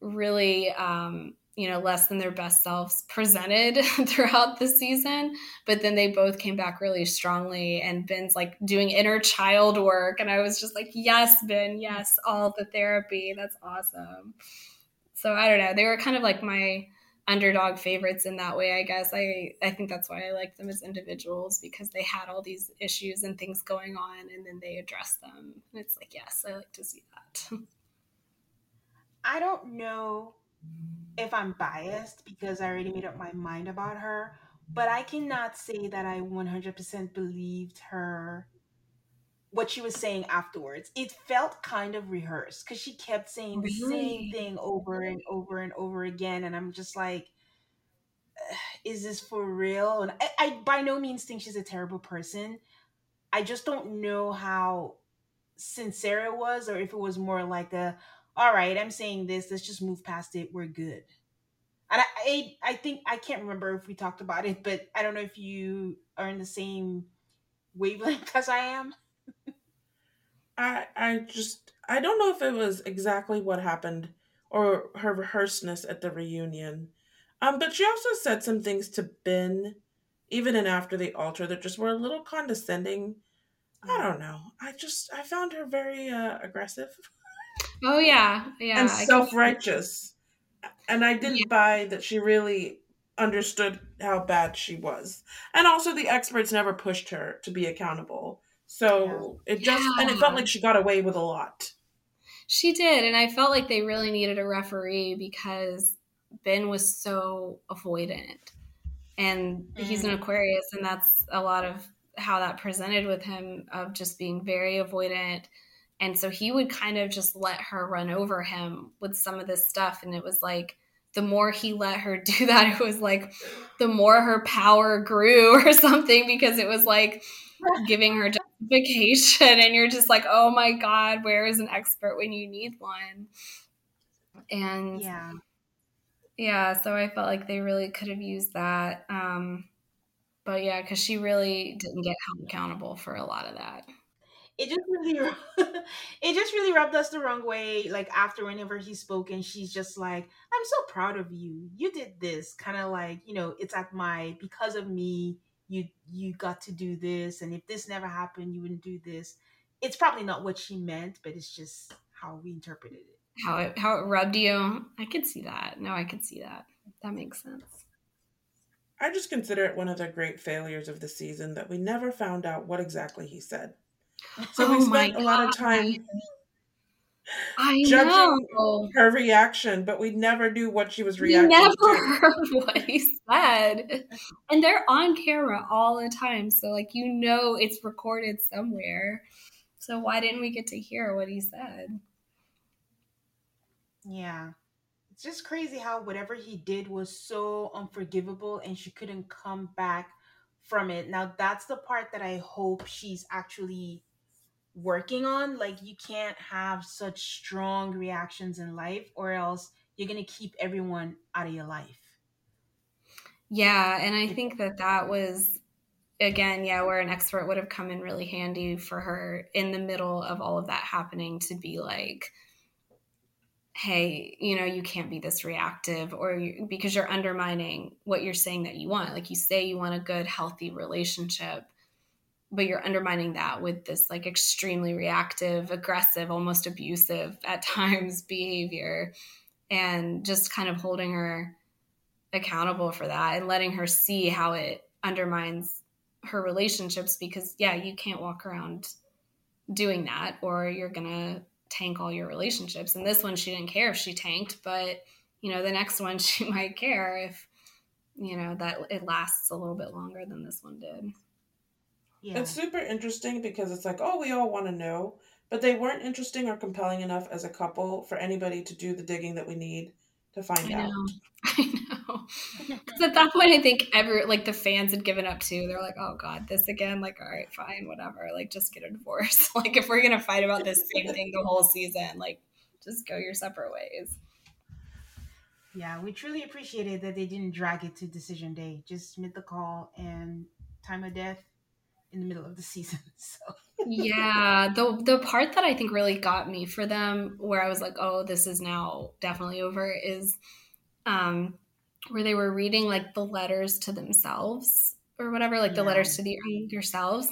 really um, you know, less than their best selves presented throughout the season, but then they both came back really strongly and Ben's like doing inner child work and I was just like, "Yes, Ben, yes, all the therapy. That's awesome." So I don't know, they were kind of like my underdog favorites in that way i guess i i think that's why i like them as individuals because they had all these issues and things going on and then they addressed them and it's like yes i like to see that I don't know if I'm biased because I already made up my mind about her, but I cannot say that I 100% believed her what she was saying afterwards. It felt kind of rehearsed because she kept saying the same thing over and over and over again, and I'm just like, is this for real? And I, I by no means think she's a terrible person. I just don't know how sincere it was, or if it was more like a, all right, I'm saying this, let's just move past it, we're good. And I, I, I think I can't remember if we talked about it, but I don't know if you are in the same wavelength as I am. I I just I don't know if it was exactly what happened or her rehearsedness at the reunion. Um, but she also said some things to Ben, even in after the altar, that just were a little condescending. I don't know. I just I found her very uh, aggressive oh yeah. Yeah and self righteous, and I didn't buy that she really understood how bad she was. And also, the experts never pushed her to be accountable. So it just and it felt like she got away with a lot. She did, and I felt like they really needed a referee because Ben was so avoidant, and he's an mm. Aquarius, and that's a lot of how that presented with him of just being very avoidant, and so he would kind of just let her run over him with some of this stuff, and it was like the more he let her do that, it was like the more her power grew or something because it was like giving her justification. And you're just like oh my god where is an expert when you need one? And yeah, Yeah. so i felt like they really could have used that. Um but yeah because she really didn't get held accountable for a lot of that It just really, it just really rubbed us the wrong way. Like after whenever he spoke, and she's just like, "I'm so proud of you. You did this." Kind of like, you know, it's at my because of me, you you got to do this, and if this never happened, you wouldn't do this. It's probably not what she meant, but it's just how we interpreted it. how it how it rubbed you i could see that no i could see that that makes sense I just consider it one of the great failures of the season that we never found out what exactly he said. So oh we Oh my spent a lot of time i Judging know her reaction, but we never knew what she was We reacting never to. heard what he said. And they're on camera all the time. So, like, you know, it's recorded somewhere. So, why didn't we get to hear what he said? Yeah. It's just crazy how whatever he did was so unforgivable and she couldn't come back from it. Now, that's the part that I hope she's actually working on. Like, you can't have such strong reactions in life, or else you're going to keep everyone out of your life. Yeah. And I think that that was, again, yeah, where an expert would have come in really handy for her in the middle of all of that happening to be like, hey, you know, you can't be this reactive or you, because you're undermining what you're saying that you want. Like you say you want a good, healthy relationship, but you're undermining that with this like extremely reactive, aggressive, almost abusive at times behavior and just kind of holding her accountable for that and letting her see how it undermines her relationships because yeah, you can't walk around doing that or you're going to tank all your relationships. And this one she didn't care if she tanked, but you know, the next one she might care if you know that it lasts a little bit longer than this one did. Yeah. It's super interesting because it's like, oh, we all want to know, but they weren't interesting or compelling enough as a couple for anybody to do the digging that we need to find I out. Know. I know. Because at that point, I think every like the fans had given up too. They're like, "Oh God, this again." Like, all right, fine, whatever. Like, just get a divorce. like, if we're gonna fight about this same thing the whole season, like, just go your separate ways. Yeah, we truly appreciated that they didn't drag it to decision day. Just made the call and time of death in the middle of the season. So yeah, the the part that I think really got me for them, where I was like, oh, this is now definitely over, is um, where they were reading like the letters to themselves or whatever, like yeah. the letters to the yourselves.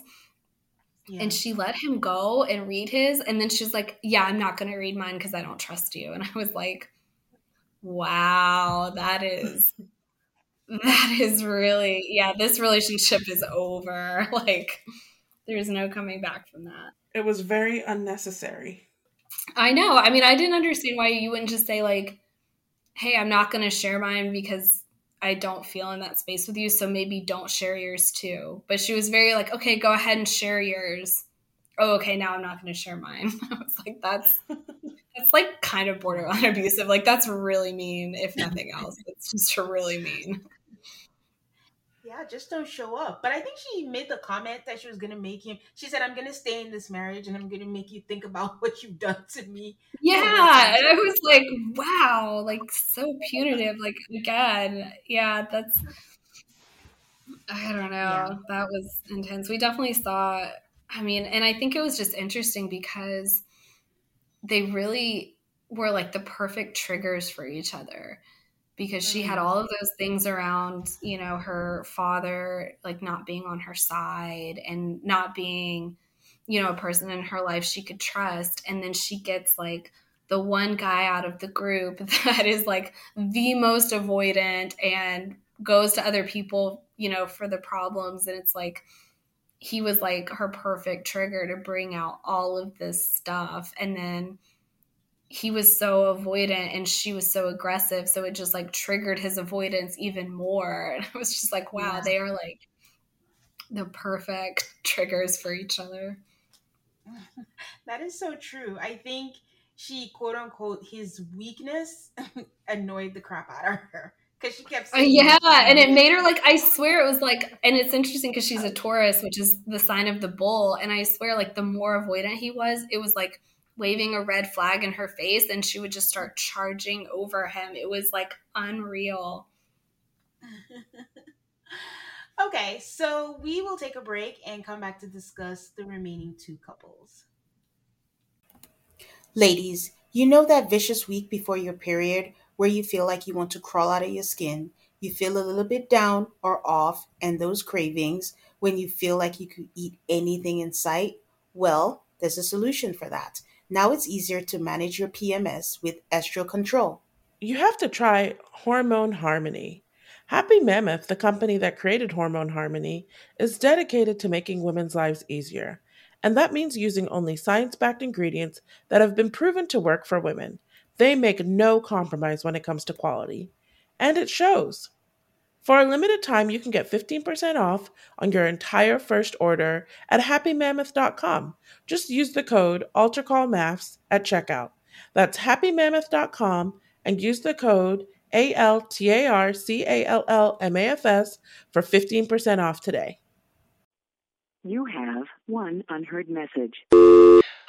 Yeah. And she let him go and read his, and then she's like, "Yeah, I'm not going to read mine because I don't trust you." And I was like, "Wow, that is that is really yeah this relationship is over. Like there's no coming back from that. It was very unnecessary. I know. I mean i didn't understand why you wouldn't just say like hey i'm not going to share mine because i don't feel in that space with you so maybe don't share yours too. But she was very like okay go ahead and share yours. Oh okay now i'm not going to share mine. I was like that's that's like kind of borderline abusive. Like that's really mean if nothing else. It's just really mean yeah, just don't show up. But I think she made the comment that she was gonna make him. She said, "I'm gonna stay in this marriage, and I'm gonna make you think about what you've done to me." Yeah, and I was like, "Wow, like so punitive." Like again, yeah, that's. I don't know. Yeah. That was intense. We definitely saw. I mean, and I think it was just interesting because they really were like the perfect triggers for each other because she had mm. all of those things around, you know, her father like not being on her side and not being, you know, a person in her life she could trust. And then she gets like the one guy out of the group that is like the most avoidant and goes to other people, you know, for the problems. And it's like, he was like her perfect trigger to bring out all of this stuff. And then, he was so avoidant and she was so aggressive so it just like triggered his avoidance even more. And i was just like wow yeah. they are like the perfect triggers for each other. That is so true. I think she quote unquote his weakness annoyed the crap out of her because she kept uh, yeah and it made her like i swear it was like and it's interesting because she's a taurus which is the sign of the bull and i swear like the more avoidant he was it was like waving a red flag in her face and she would just start charging over him. It was like unreal. okay, so we will take a break and come back to discuss the remaining two couples. Ladies, you know that vicious week before your period where you feel like you want to crawl out of your skin, you feel a little bit down or off, and those cravings when you feel like you could eat anything in sight? Well, there's a solution for that. Now it's easier to manage your PMS with Estro Control. You have to try Hormone Harmony. Happy Mammoth, the company that created Hormone Harmony, is dedicated to making women's lives easier. And that means using only science backed ingredients that have been proven to work for women. They make no compromise when it comes to quality. And it shows. For a limited time, you can get 15% off on your entire first order at happymammoth.com. Just use the code ALTARCALLMAFS at checkout. That's happymammoth.com and use the code A L T A R C A L L M A F S for 15% off today. You have one unheard message.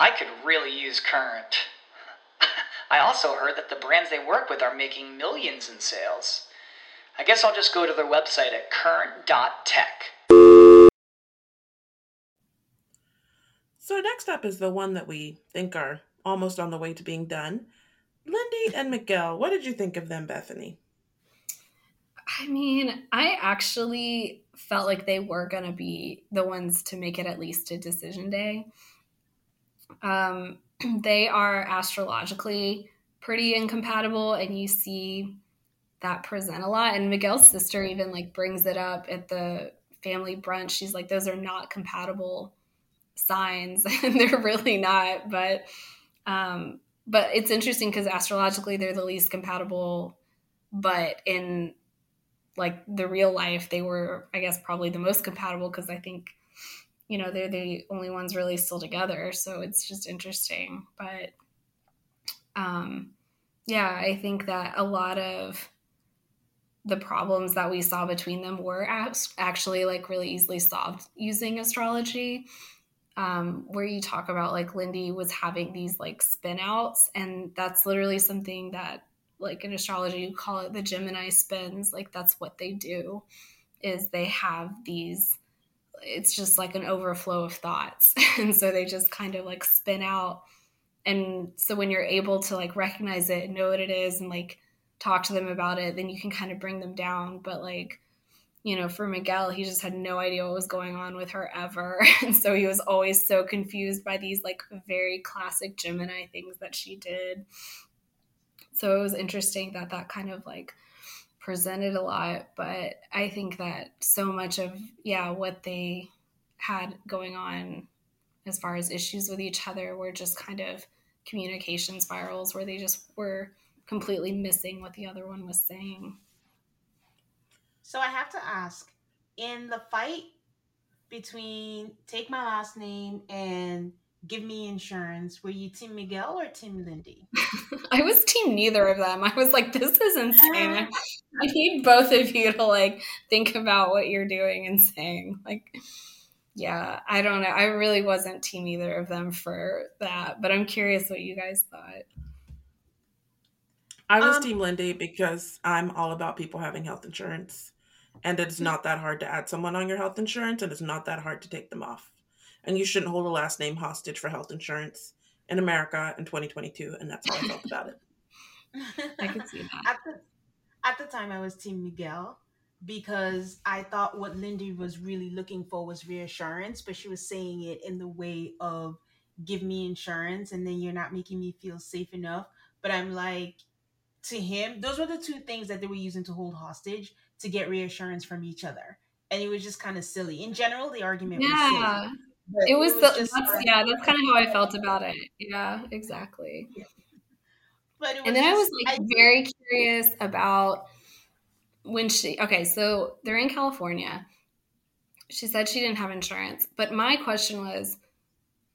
I could really use Current. I also heard that the brands they work with are making millions in sales. I guess I'll just go to their website at current.tech. So next up is the one that we think are almost on the way to being done. Lindy and Miguel, what did you think of them, Bethany? I mean, I actually felt like they were going to be the ones to make it at least a decision day. Um, they are astrologically pretty incompatible, and you see that present a lot. And Miguel's sister even like brings it up at the family brunch. She's like, those are not compatible signs, and they're really not. But um, but it's interesting because astrologically they're the least compatible, but in like the real life they were, I guess, probably the most compatible because I think you know they're the only ones really still together. So it's just interesting, but um, yeah, I think that a lot of the problems that we saw between them were actually like really easily solved using astrology um, where you talk about like lindy was having these like spin outs and that's literally something that like in astrology you call it the gemini spins like that's what they do is they have these it's just like an overflow of thoughts and so they just kind of like spin out and so when you're able to like recognize it and know what it is and like talk to them about it, then you can kind of bring them down. But like, you know, for Miguel, he just had no idea what was going on with her ever. And so he was always so confused by these like very classic Gemini things that she did. So it was interesting that that kind of like presented a lot. But I think that so much of, yeah, what they had going on as far as issues with each other were just kind of communication spirals where they just were completely missing what the other one was saying. So I have to ask in the fight between Take My Last Name and Give Me Insurance, were you Team Miguel or Team Lindy? I was Team neither of them. I was like, this is insane. I need both of you to like think about what you're doing and saying. Like, yeah, I don't know. I really wasn't Team either of them for that, but I'm curious what you guys thought. I was um, Team Lindy because I'm all about people having health insurance. And it's not that hard to add someone on your health insurance, and it's not that hard to take them off. And you shouldn't hold a last name hostage for health insurance in America in 2022. And that's how I felt about it. I can see that. At the, at the time, I was Team Miguel because I thought what Lindy was really looking for was reassurance, but she was saying it in the way of give me insurance and then you're not making me feel safe enough. But I'm like, to him, those were the two things that they were using to hold hostage to get reassurance from each other. And it was just kind of silly. In general, the argument yeah. was silly. It was, it was the, that's, yeah, that's kind of how I felt about it. Yeah, exactly. But and then just, I was like I, very curious about when she okay, so they're in California. She said she didn't have insurance, but my question was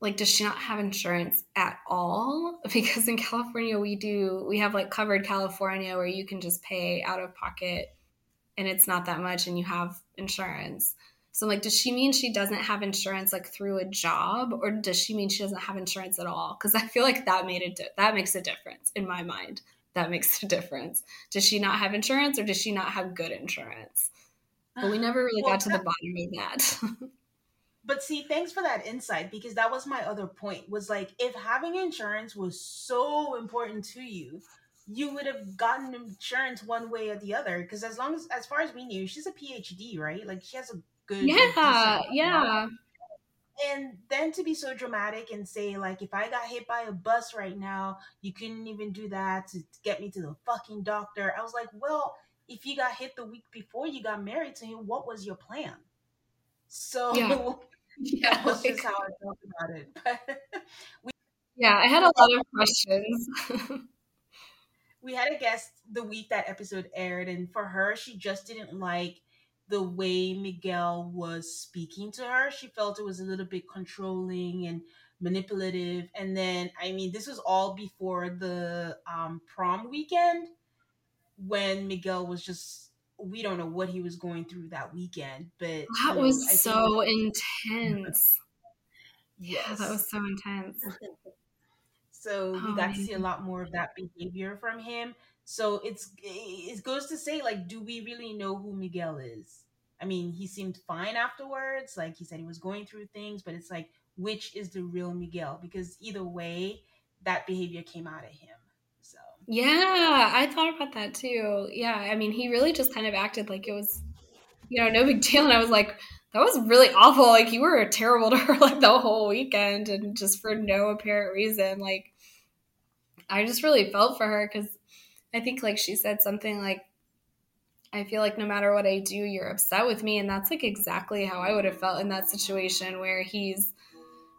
like does she not have insurance at all because in california we do we have like covered california where you can just pay out of pocket and it's not that much and you have insurance so I'm like does she mean she doesn't have insurance like through a job or does she mean she doesn't have insurance at all? Because i feel like that made it di- that makes a difference in my mind. That makes a difference. Does she not have insurance or does she not have good insurance? But we never really well, got to the bottom of that. But see thanks for that insight because that was my other point was like if having insurance was so important to you you would have gotten insurance one way or the other because as long as as far as we knew she's a phd right? Like she has a good yeah yeah and then to be so dramatic and say like if i got hit by a bus right now you couldn't even do that to get me to the fucking doctor i was like well if you got hit the week before you got married to him what was your plan so yeah. yeah, that's like, just how I felt about it. we, yeah, I had a lot of questions. we had a guest the week that episode aired, and for her, she just didn't like the way Miguel was speaking to her. She felt it was a little bit controlling and manipulative. And then, I mean, this was all before the um, prom weekend when Miguel was just we don't know what he was going through that weekend, but that was so intense. Yes. Yeah, that was so intense. So we Oh, got to see a lot more of that behavior from him. So it's it goes to say like, do we really know who Miguel is? I mean, he seemed fine afterwards. Like he said, he was going through things, but it's like, which is the real Miguel? Because either way, that behavior came out of him. So Yeah, I thought about that too. Yeah, I mean, he really just kind of acted like it was, you know, no big deal. And I was like, that was really awful. Like, you were terrible to her like the whole weekend and just for no apparent reason. Like, I just really felt for her because I think, like, she said something like, I feel like no matter what I do, you're upset with me. And that's like exactly how I would have felt in that situation where he's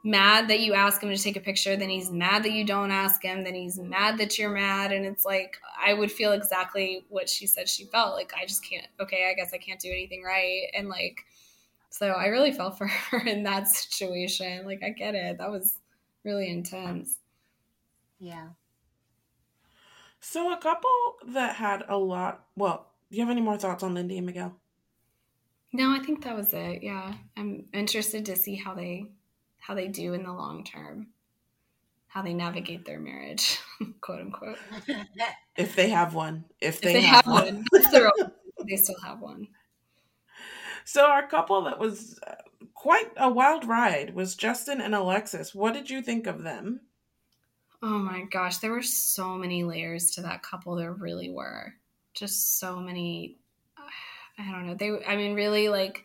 mad that you ask him to take a picture, then he's mad that you don't ask him, then he's mad that you're mad. And it's like, I would feel exactly what she said she felt. Like, I just can't, okay, I guess I can't do anything right. And like, so I really felt for her in that situation. Like, I get it. That was really intense. yeah. So a couple that had a lot. Well, do you have any more thoughts on Lindy and Miguel? No, I think that was it. Yeah. I'm interested to see how they how they do in the long term. How they navigate their marriage, quote unquote. If they have one. If If they, they have, have one. one. They still have one. So our couple that was uh, quite a wild ride was Justin and Alexis. What did you think of them? Oh my gosh, there were so many layers to that couple. There really were. Just so many. I don't know. They, I mean, really, like,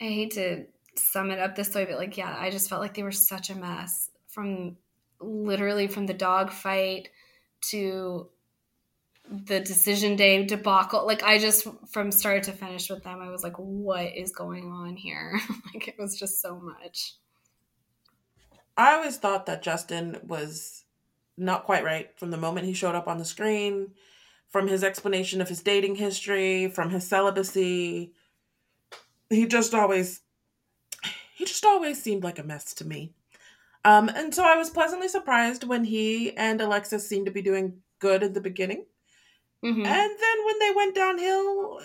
I hate to sum it up this way, but like, yeah, I just felt like they were such a mess from literally from the dog fight to the decision day debacle. Like, I just, from start to finish with them, I was like, what is going on here? like, it was just so much. I always thought that Justin was not quite right from the moment he showed up on the screen, from his explanation of his dating history, from his celibacy. He just always he just always seemed like a mess to me. Um, and so I was pleasantly surprised when he and Alexis seemed to be doing good at the beginning. Mhm. And then when they went downhill,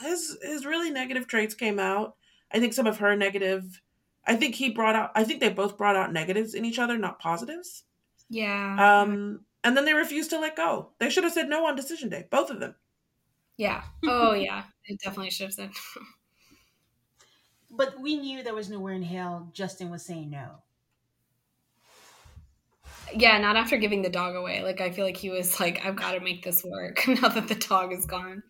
his his really negative traits came out. I think some of her negative. I think he brought out. I think they both brought out negatives in each other, not positives. Yeah. Um, and then they refused to let go. They should have said no on decision day, both of them. Yeah. Oh, yeah. It definitely should have said. But we knew there was nowhere in hell Justin was saying no. yeah, not after giving the dog away. Like, I feel like he was like, I've got to make this work now that the dog is gone.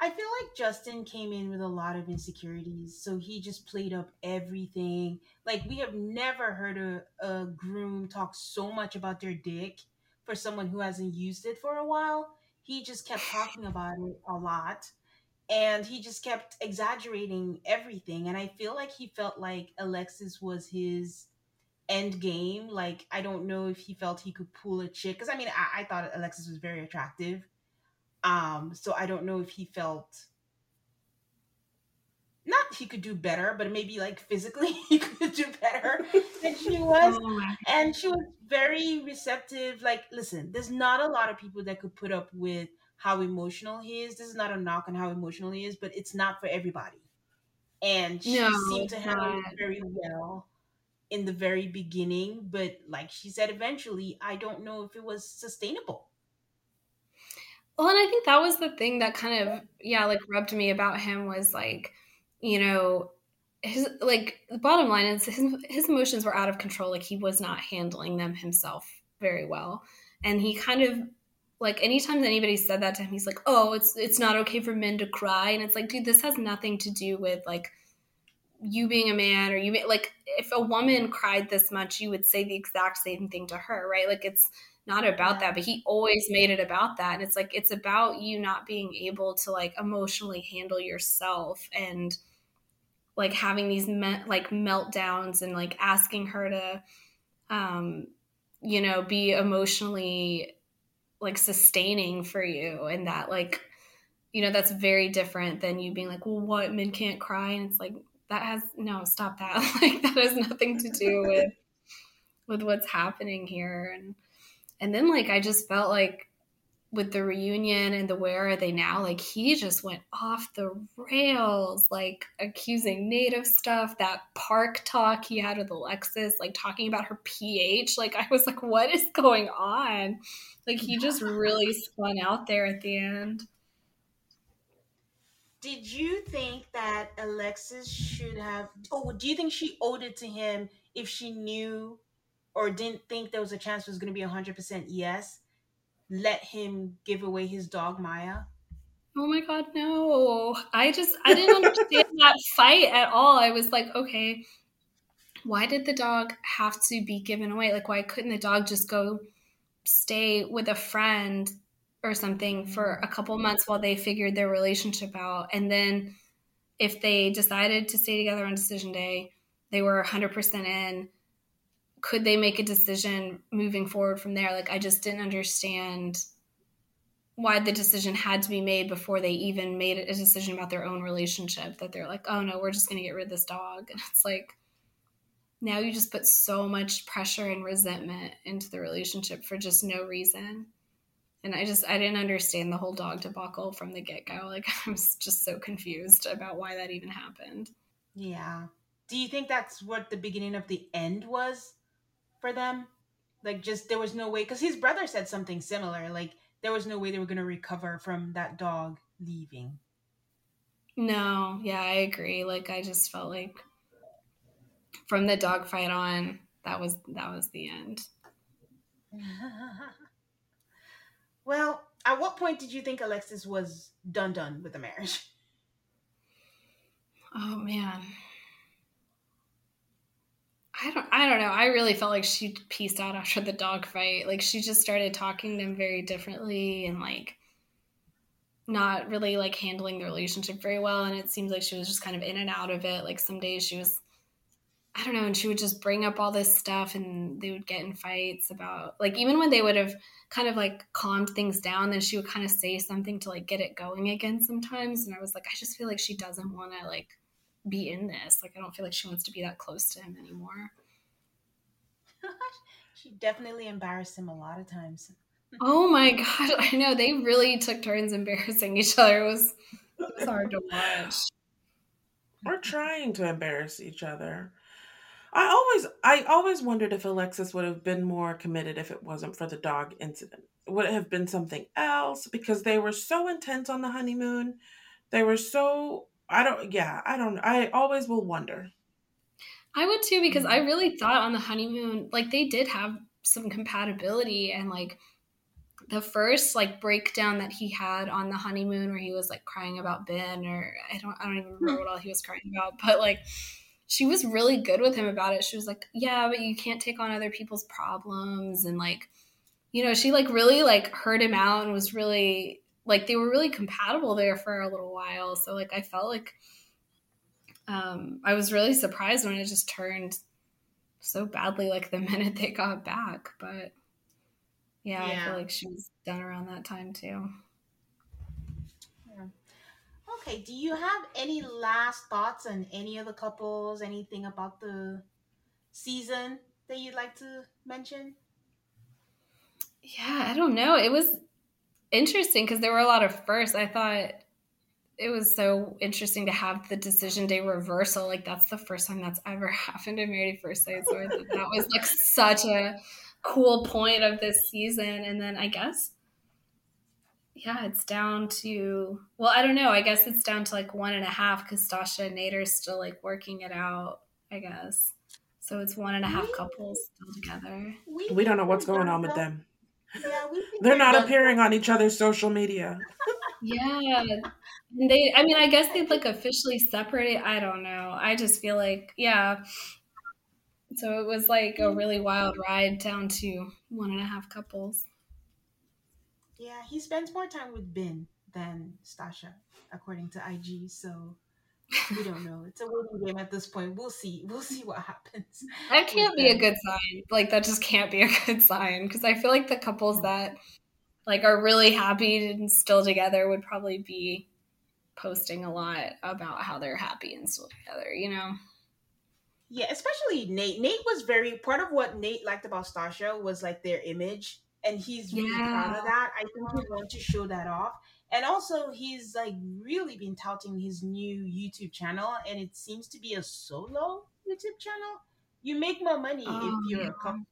I feel like Justin came in with a lot of insecurities, so he just played up everything. Like we have never heard a, a groom talk so much about their dick for someone who hasn't used it for a while. He just kept talking about it a lot, and he just kept exaggerating everything. And I feel like he felt like Alexis was his end game. Like I don't know if he felt he could pull a chick, because I mean I, I thought Alexis was very attractive. Um, so I don't know if he felt not he could do better, but maybe like physically he could do better than she was. Oh And she was very receptive. Like, listen, there's not a lot of people that could put up with how emotional he is. This is not a knock on how emotional he is, but it's not for everybody. And she No, seemed to handle it very well in the very beginning. But like she said, eventually, I don't know if it was sustainable. Well, and I think that was the thing that kind of, yeah, like rubbed me about him was like, you know, his like the bottom line is his his emotions were out of control. Like he was not handling them himself very well, and he kind of like anytime anybody said that to him, he's like, "Oh, it's it's not okay for men to cry," and it's like, dude, this has nothing to do with like you being a man or you like if a woman cried this much, you would say the exact same thing to her, right? Like it's not about that, but he always made it about that, and it's like it's about you not being able to like emotionally handle yourself and like having these me- like meltdowns and like asking her to um you know be emotionally like sustaining for you and that like you know that's very different than you being like well what? Men can't cry? And it's like that has no stop that. Like that has nothing to do with with what's happening here and and then like i just felt like with the reunion and the where are they now like he just went off the rails like accusing native stuff that park talk he had with alexis like talking about her ph like i was like what is going on like he just really spun out there at the end Did you think that Alexis should have? Oh, do you think she owed it to him if she knew or didn't think there was a chance it was going to be hundred percent yes? Let him give away his dog Maya. Oh my god, no. I just I didn't understand that fight at all. I was like, okay, why did the dog have to be given away? Like why couldn't the dog just go stay with a friend or something for a couple months while they figured their relationship out and then if they decided to stay together on decision day, they were 100% in could they make a decision moving forward from there? Like I just didn't understand why the decision had to be made before they even made a decision about their own relationship that they're like, "Oh no, we're just going to get rid of this dog." And it's like now you just put so much pressure and resentment into the relationship for just no reason. And I just I didn't understand the whole dog debacle from the get-go. Like I was just so confused about why that even happened. Yeah. Do you think that's what the beginning of the end was for them? Like, just there was no way, because his brother said something similar. Like, there was no way they were going to recover from that dog leaving. No, yeah, I agree. Like I just felt like from the dog fight on, that was that was the end. well, at what point did you think Alexis was done done with the marriage? Oh man. I don't I don't know. I really felt like she pieced out after the dog fight. Like she just started talking to him very differently and like not really like handling the relationship very well and it seems like she was just kind of in and out of it. Like some days she was I don't know, and she would just bring up all this stuff and they would get in fights about like even when they would have kind of like calmed things down, then she would kind of say something to like get it going again sometimes. And I was like, I just feel like she doesn't want to like be in this. Like I don't feel like she wants to be that close to him anymore. she definitely embarrassed him a lot of times. Oh my god, I know they really took turns embarrassing each other. It was, it was hard to watch. Or trying to embarrass each other. I always I always wondered if Alexis would have been more committed if it wasn't for the dog incident. Would it have been something else? Because they were so intense on the honeymoon. They were so I don't yeah, I don't I always will wonder. I would too because I mm. really thought on the honeymoon, like they did have some compatibility and like the first like breakdown that he had on the honeymoon where he was like crying about Ben or I don't I don't even remember hmm. what all he was crying about, but like she was really good with him about it. She was like, "Yeah, but you can't take on other people's problems." And like, you know, she like really like heard him out and was really like they were really compatible there for a little while. So like I felt like um I was really surprised when it just turned so badly like the minute they got back, but yeah, I feel like she was done around that time too. Yeah. Okay, do you have any last thoughts on any of the couples? Anything about the season that you'd like to mention? Yeah, I don't know. It was interesting because there were a lot of firsts. I thought it was so interesting to have the decision day reversal. Like that's the first time that's ever happened in Married at First Sight. So I thought that was like such a cool point of this season. And then I guess, yeah, it's down to well, I don't know. I guess it's down to like one and a half because Stacia and Nate are still like working it out. I guess. So it's one and a half couples still together. We don't know what's going on with them. Yeah, we They're not appearing on each other's social media. Yeah. And they I mean I guess they've like officially separated. I don't know. I just feel like yeah. So it was like a really wild ride down to one and a half couples. Yeah, he spends more time with Ben than Stacia, according to IG. So we don't know. It's a waiting game at this point. We'll see. We'll see what happens. That can't with be a good sign. Like that just can't be a good sign because I feel like the couples that like are really happy and still together would probably be posting a lot about how they're happy and still together, you know. Yeah, especially Nate. Nate was very part of what Nate liked about Stacia was like their image and he's really proud of that. I think he's going to show that off. And also, he's like really been touting his new YouTube channel, and it seems to be a solo YouTube channel. You make more money Oh, if you're yeah. a couple.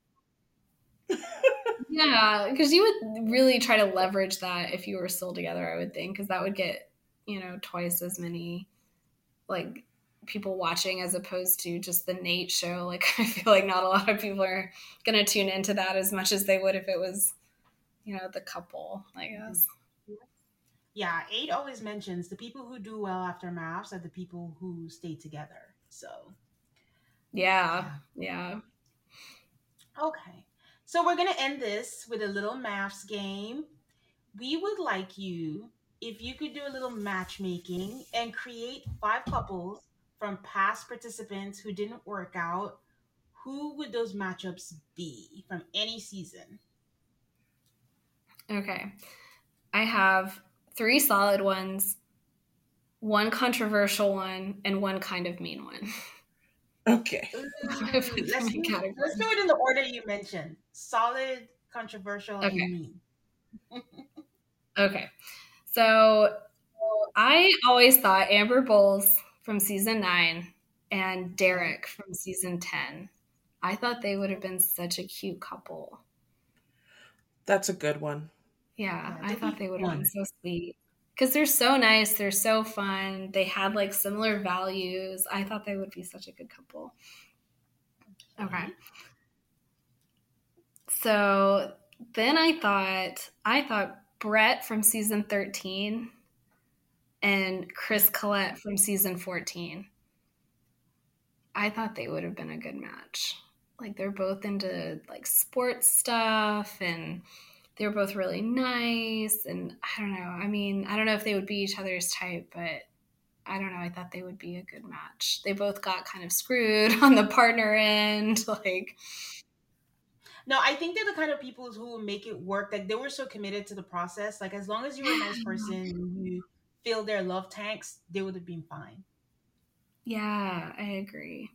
Yeah, because you would really try to leverage that if you were still together, I would think, because that would get, you know, twice as many like people watching as opposed to just the Nate show. Like, I feel like not a lot of people are going to tune into that as much as they would if it was, you know, the couple, I guess. Yeah, eight always mentions the people who do well after MAFS are the people who stay together. So Yeah, yeah. Okay. So we're going to end this with a little MAFS game. We would like you, if you could do a little matchmaking and create five couples from past participants who didn't work out, who would those matchups be from any season? Okay. I have three solid ones, one controversial one, and one kind of mean one. Okay. Mm, let's, do, let's do it in the order you mentioned solid, controversial, Okay. and mean. Okay. So I always thought Amber Bowles from season nine and Derek from season 10. I thought they would have been such a cute couple. That's a good one. Yeah, Yeah, I thought they would have been so sweet. Because they're so nice, they're so fun. They had like similar values. I thought they would be such a good couple. Mm-hmm. Okay. So then I thought I thought Brett from season 13 and Chris Collette from season 14. I thought they would have been a good match. Like they're both into like sports stuff and they were both really nice and I don't know. I mean, I don't know if they would be each other's type, but I don't know. I thought they would be a good match. They both got kind of screwed on the partner end. Like, No, I think they're the kind of people who will make it work. Like they were so committed to the process. Like as long as you were a nice person you fill their love tanks, they would have been fine. yeah, I agree.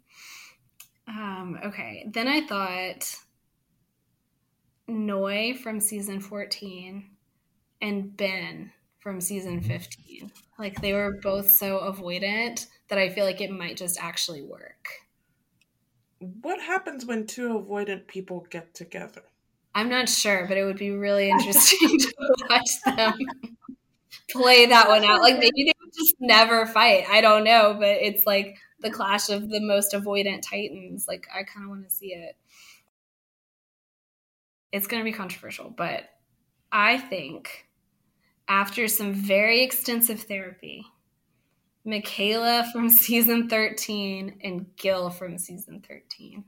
Um, okay. Then I thought Noi from season 14 and Ben from season mm-hmm. 15. Like they were both so avoidant that I feel like it might just actually work. What happens when two avoidant people get together? I'm not sure, but it would be really interesting to watch them play that one out. Like maybe they would just never fight. I don't know, but it's like the clash of the most avoidant titans. Like I kind of want to see it. It's going to be controversial, but I think after some very extensive therapy, Michaela from season 13 and Gil from season 13.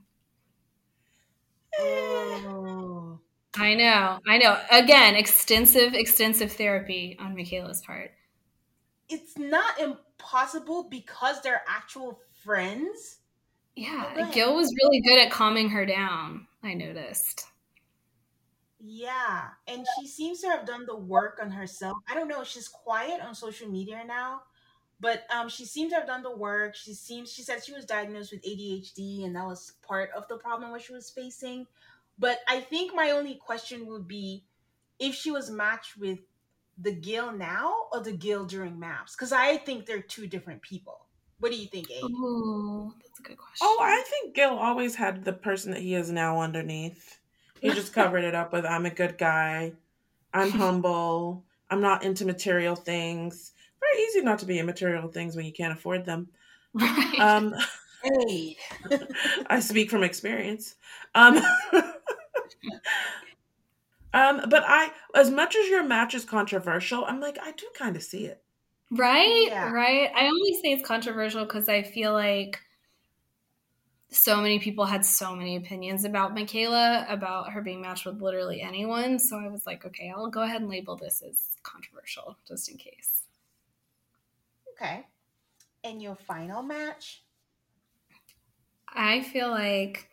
Oh. I know, I know. Again, extensive, extensive therapy on Michaela's part. It's not impossible because they're actual friends. Yeah, Gil was really good at calming her down. I noticed. Yeah, and she seems to have done the work on herself. I don't know, she's quiet on social media now, but um she seems to have done the work. She seems she said she was diagnosed with ADHD and that was part of the problem what she was facing. But I think my only question would be if she was matched with the Gil now or the Gil during MAFS cuz I think they're two different people. What do you think, Abe? Oh, that's a good question. Oh, I think Gil always had the person that he is now underneath. He just covered it up with I'm a good guy. I'm humble. I'm not into material things. Very easy not to be in material things when you can't afford them. right. Um, Hey. I speak from experience. Um, um, but I, as much as your match is controversial, I'm like, I do kind of see it. right, Yeah. right. I only say it's controversial because I feel like so many people had so many opinions about Michaela, about her being matched with literally anyone. So I was like, okay, I'll go ahead and label this as controversial just in case. Okay. And your final match? I feel like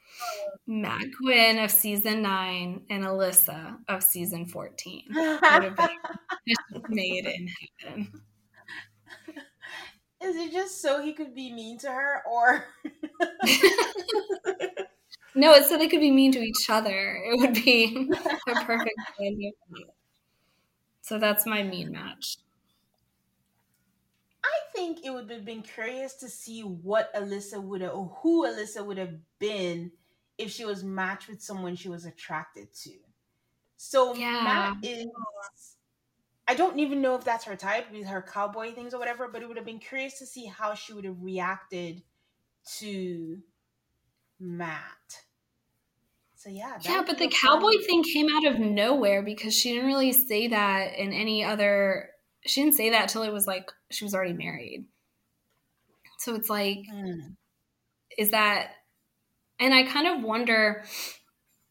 Matt Gwynne of season nine and Alyssa of season 14 would have been made in heaven. Is it just so he could be mean to her, or No, it's so they could be mean to each other. It would be a perfect. So that's my mean match. I think it would have been curious to see what Alyssa would have, or who Alyssa would have been if she was matched with someone she was attracted to. So Yeah. Matt is. I don't even know if that's her type with her cowboy things or whatever, but it would have been curious to see how she would have reacted to Matt. So yeah, Yeah, but the a fun- cowboy thing came out of nowhere because she didn't really say that in any other. She didn't say that till it was like she was already married. So it's like, Hmm. is that? And I kind of wonder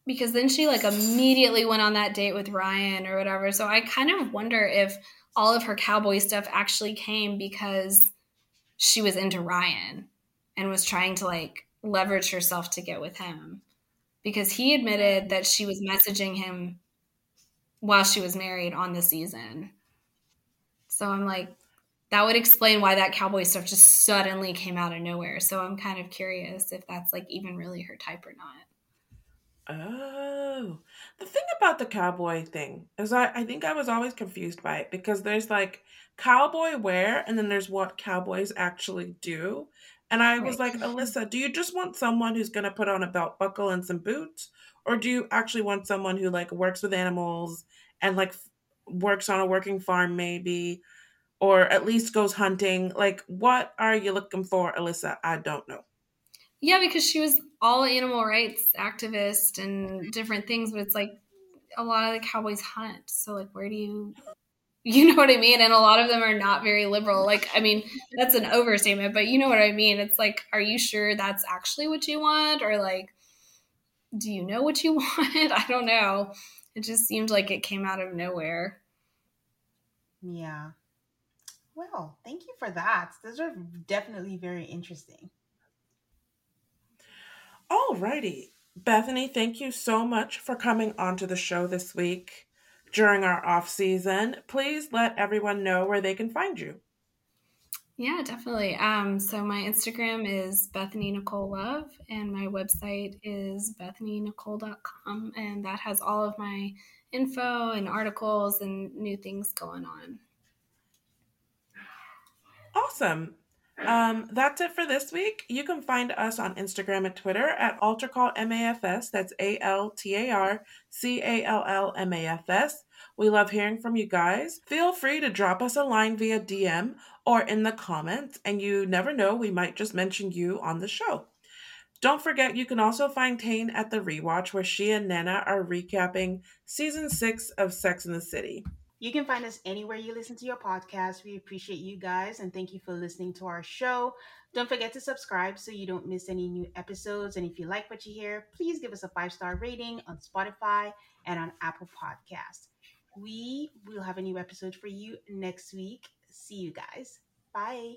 because then she like immediately went on that date with Ryan or whatever. So I kind of wonder if all of her cowboy stuff actually came because she was into Ryan and was trying to like leverage herself to get with him because he admitted that she was messaging him while she was married on the season. So I'm like, that would explain why that cowboy stuff just suddenly came out of nowhere. So I'm kind of curious if that's like even really her type or not. Oh, the thing about the cowboy thing is I, I think I was always confused by it because there's like cowboy wear and then there's what cowboys actually do. And I was Right. like, Alyssa, do you just want someone who's going to put on a belt buckle and some boots? Or do you actually want someone who like works with animals and like f- works on a working farm maybe? Or at least goes hunting? Like, what are you looking for, Alyssa? I don't know. Yeah, because she was all animal rights activist and different things, but it's like a lot of the cowboys hunt. So like where do you you know what I mean? And a lot of them are not very liberal. Like, I mean, that's an overstatement, but you know what I mean? It's like, are you sure that's actually what you want? Or like, do you know what you want? I don't know. It just seemed like it came out of nowhere. Yeah. Well, thank you for that. Those are definitely very interesting. Alrighty. Bethany, thank you so much for coming onto the show this week during our off season. Please let everyone know where they can find you. Yeah, definitely. Um, so my Instagram is Bethany Nicole Love, and my website is bethanynicole.com, and that has all of my info and articles and new things going on. Awesome. Um, that's it for this week. You can find us on Instagram and Twitter at AltarCallMAFS. That's A L T A R C A L L M A F S. We love hearing from you guys. Feel free to drop us a line via DM or in the comments, and you never know, we might just mention you on the show. Don't forget, you can also find Tane at the rewatch where she and Nana are recapping season six of Sex in the City. You can find us anywhere you listen to your podcast. We appreciate you guys and thank you for listening to our show. Don't forget to subscribe so you don't miss any new episodes. And if you like what you hear, please give us a five star rating on Spotify and on Apple Podcasts. We will have a new episode for you next week. See you guys. Bye.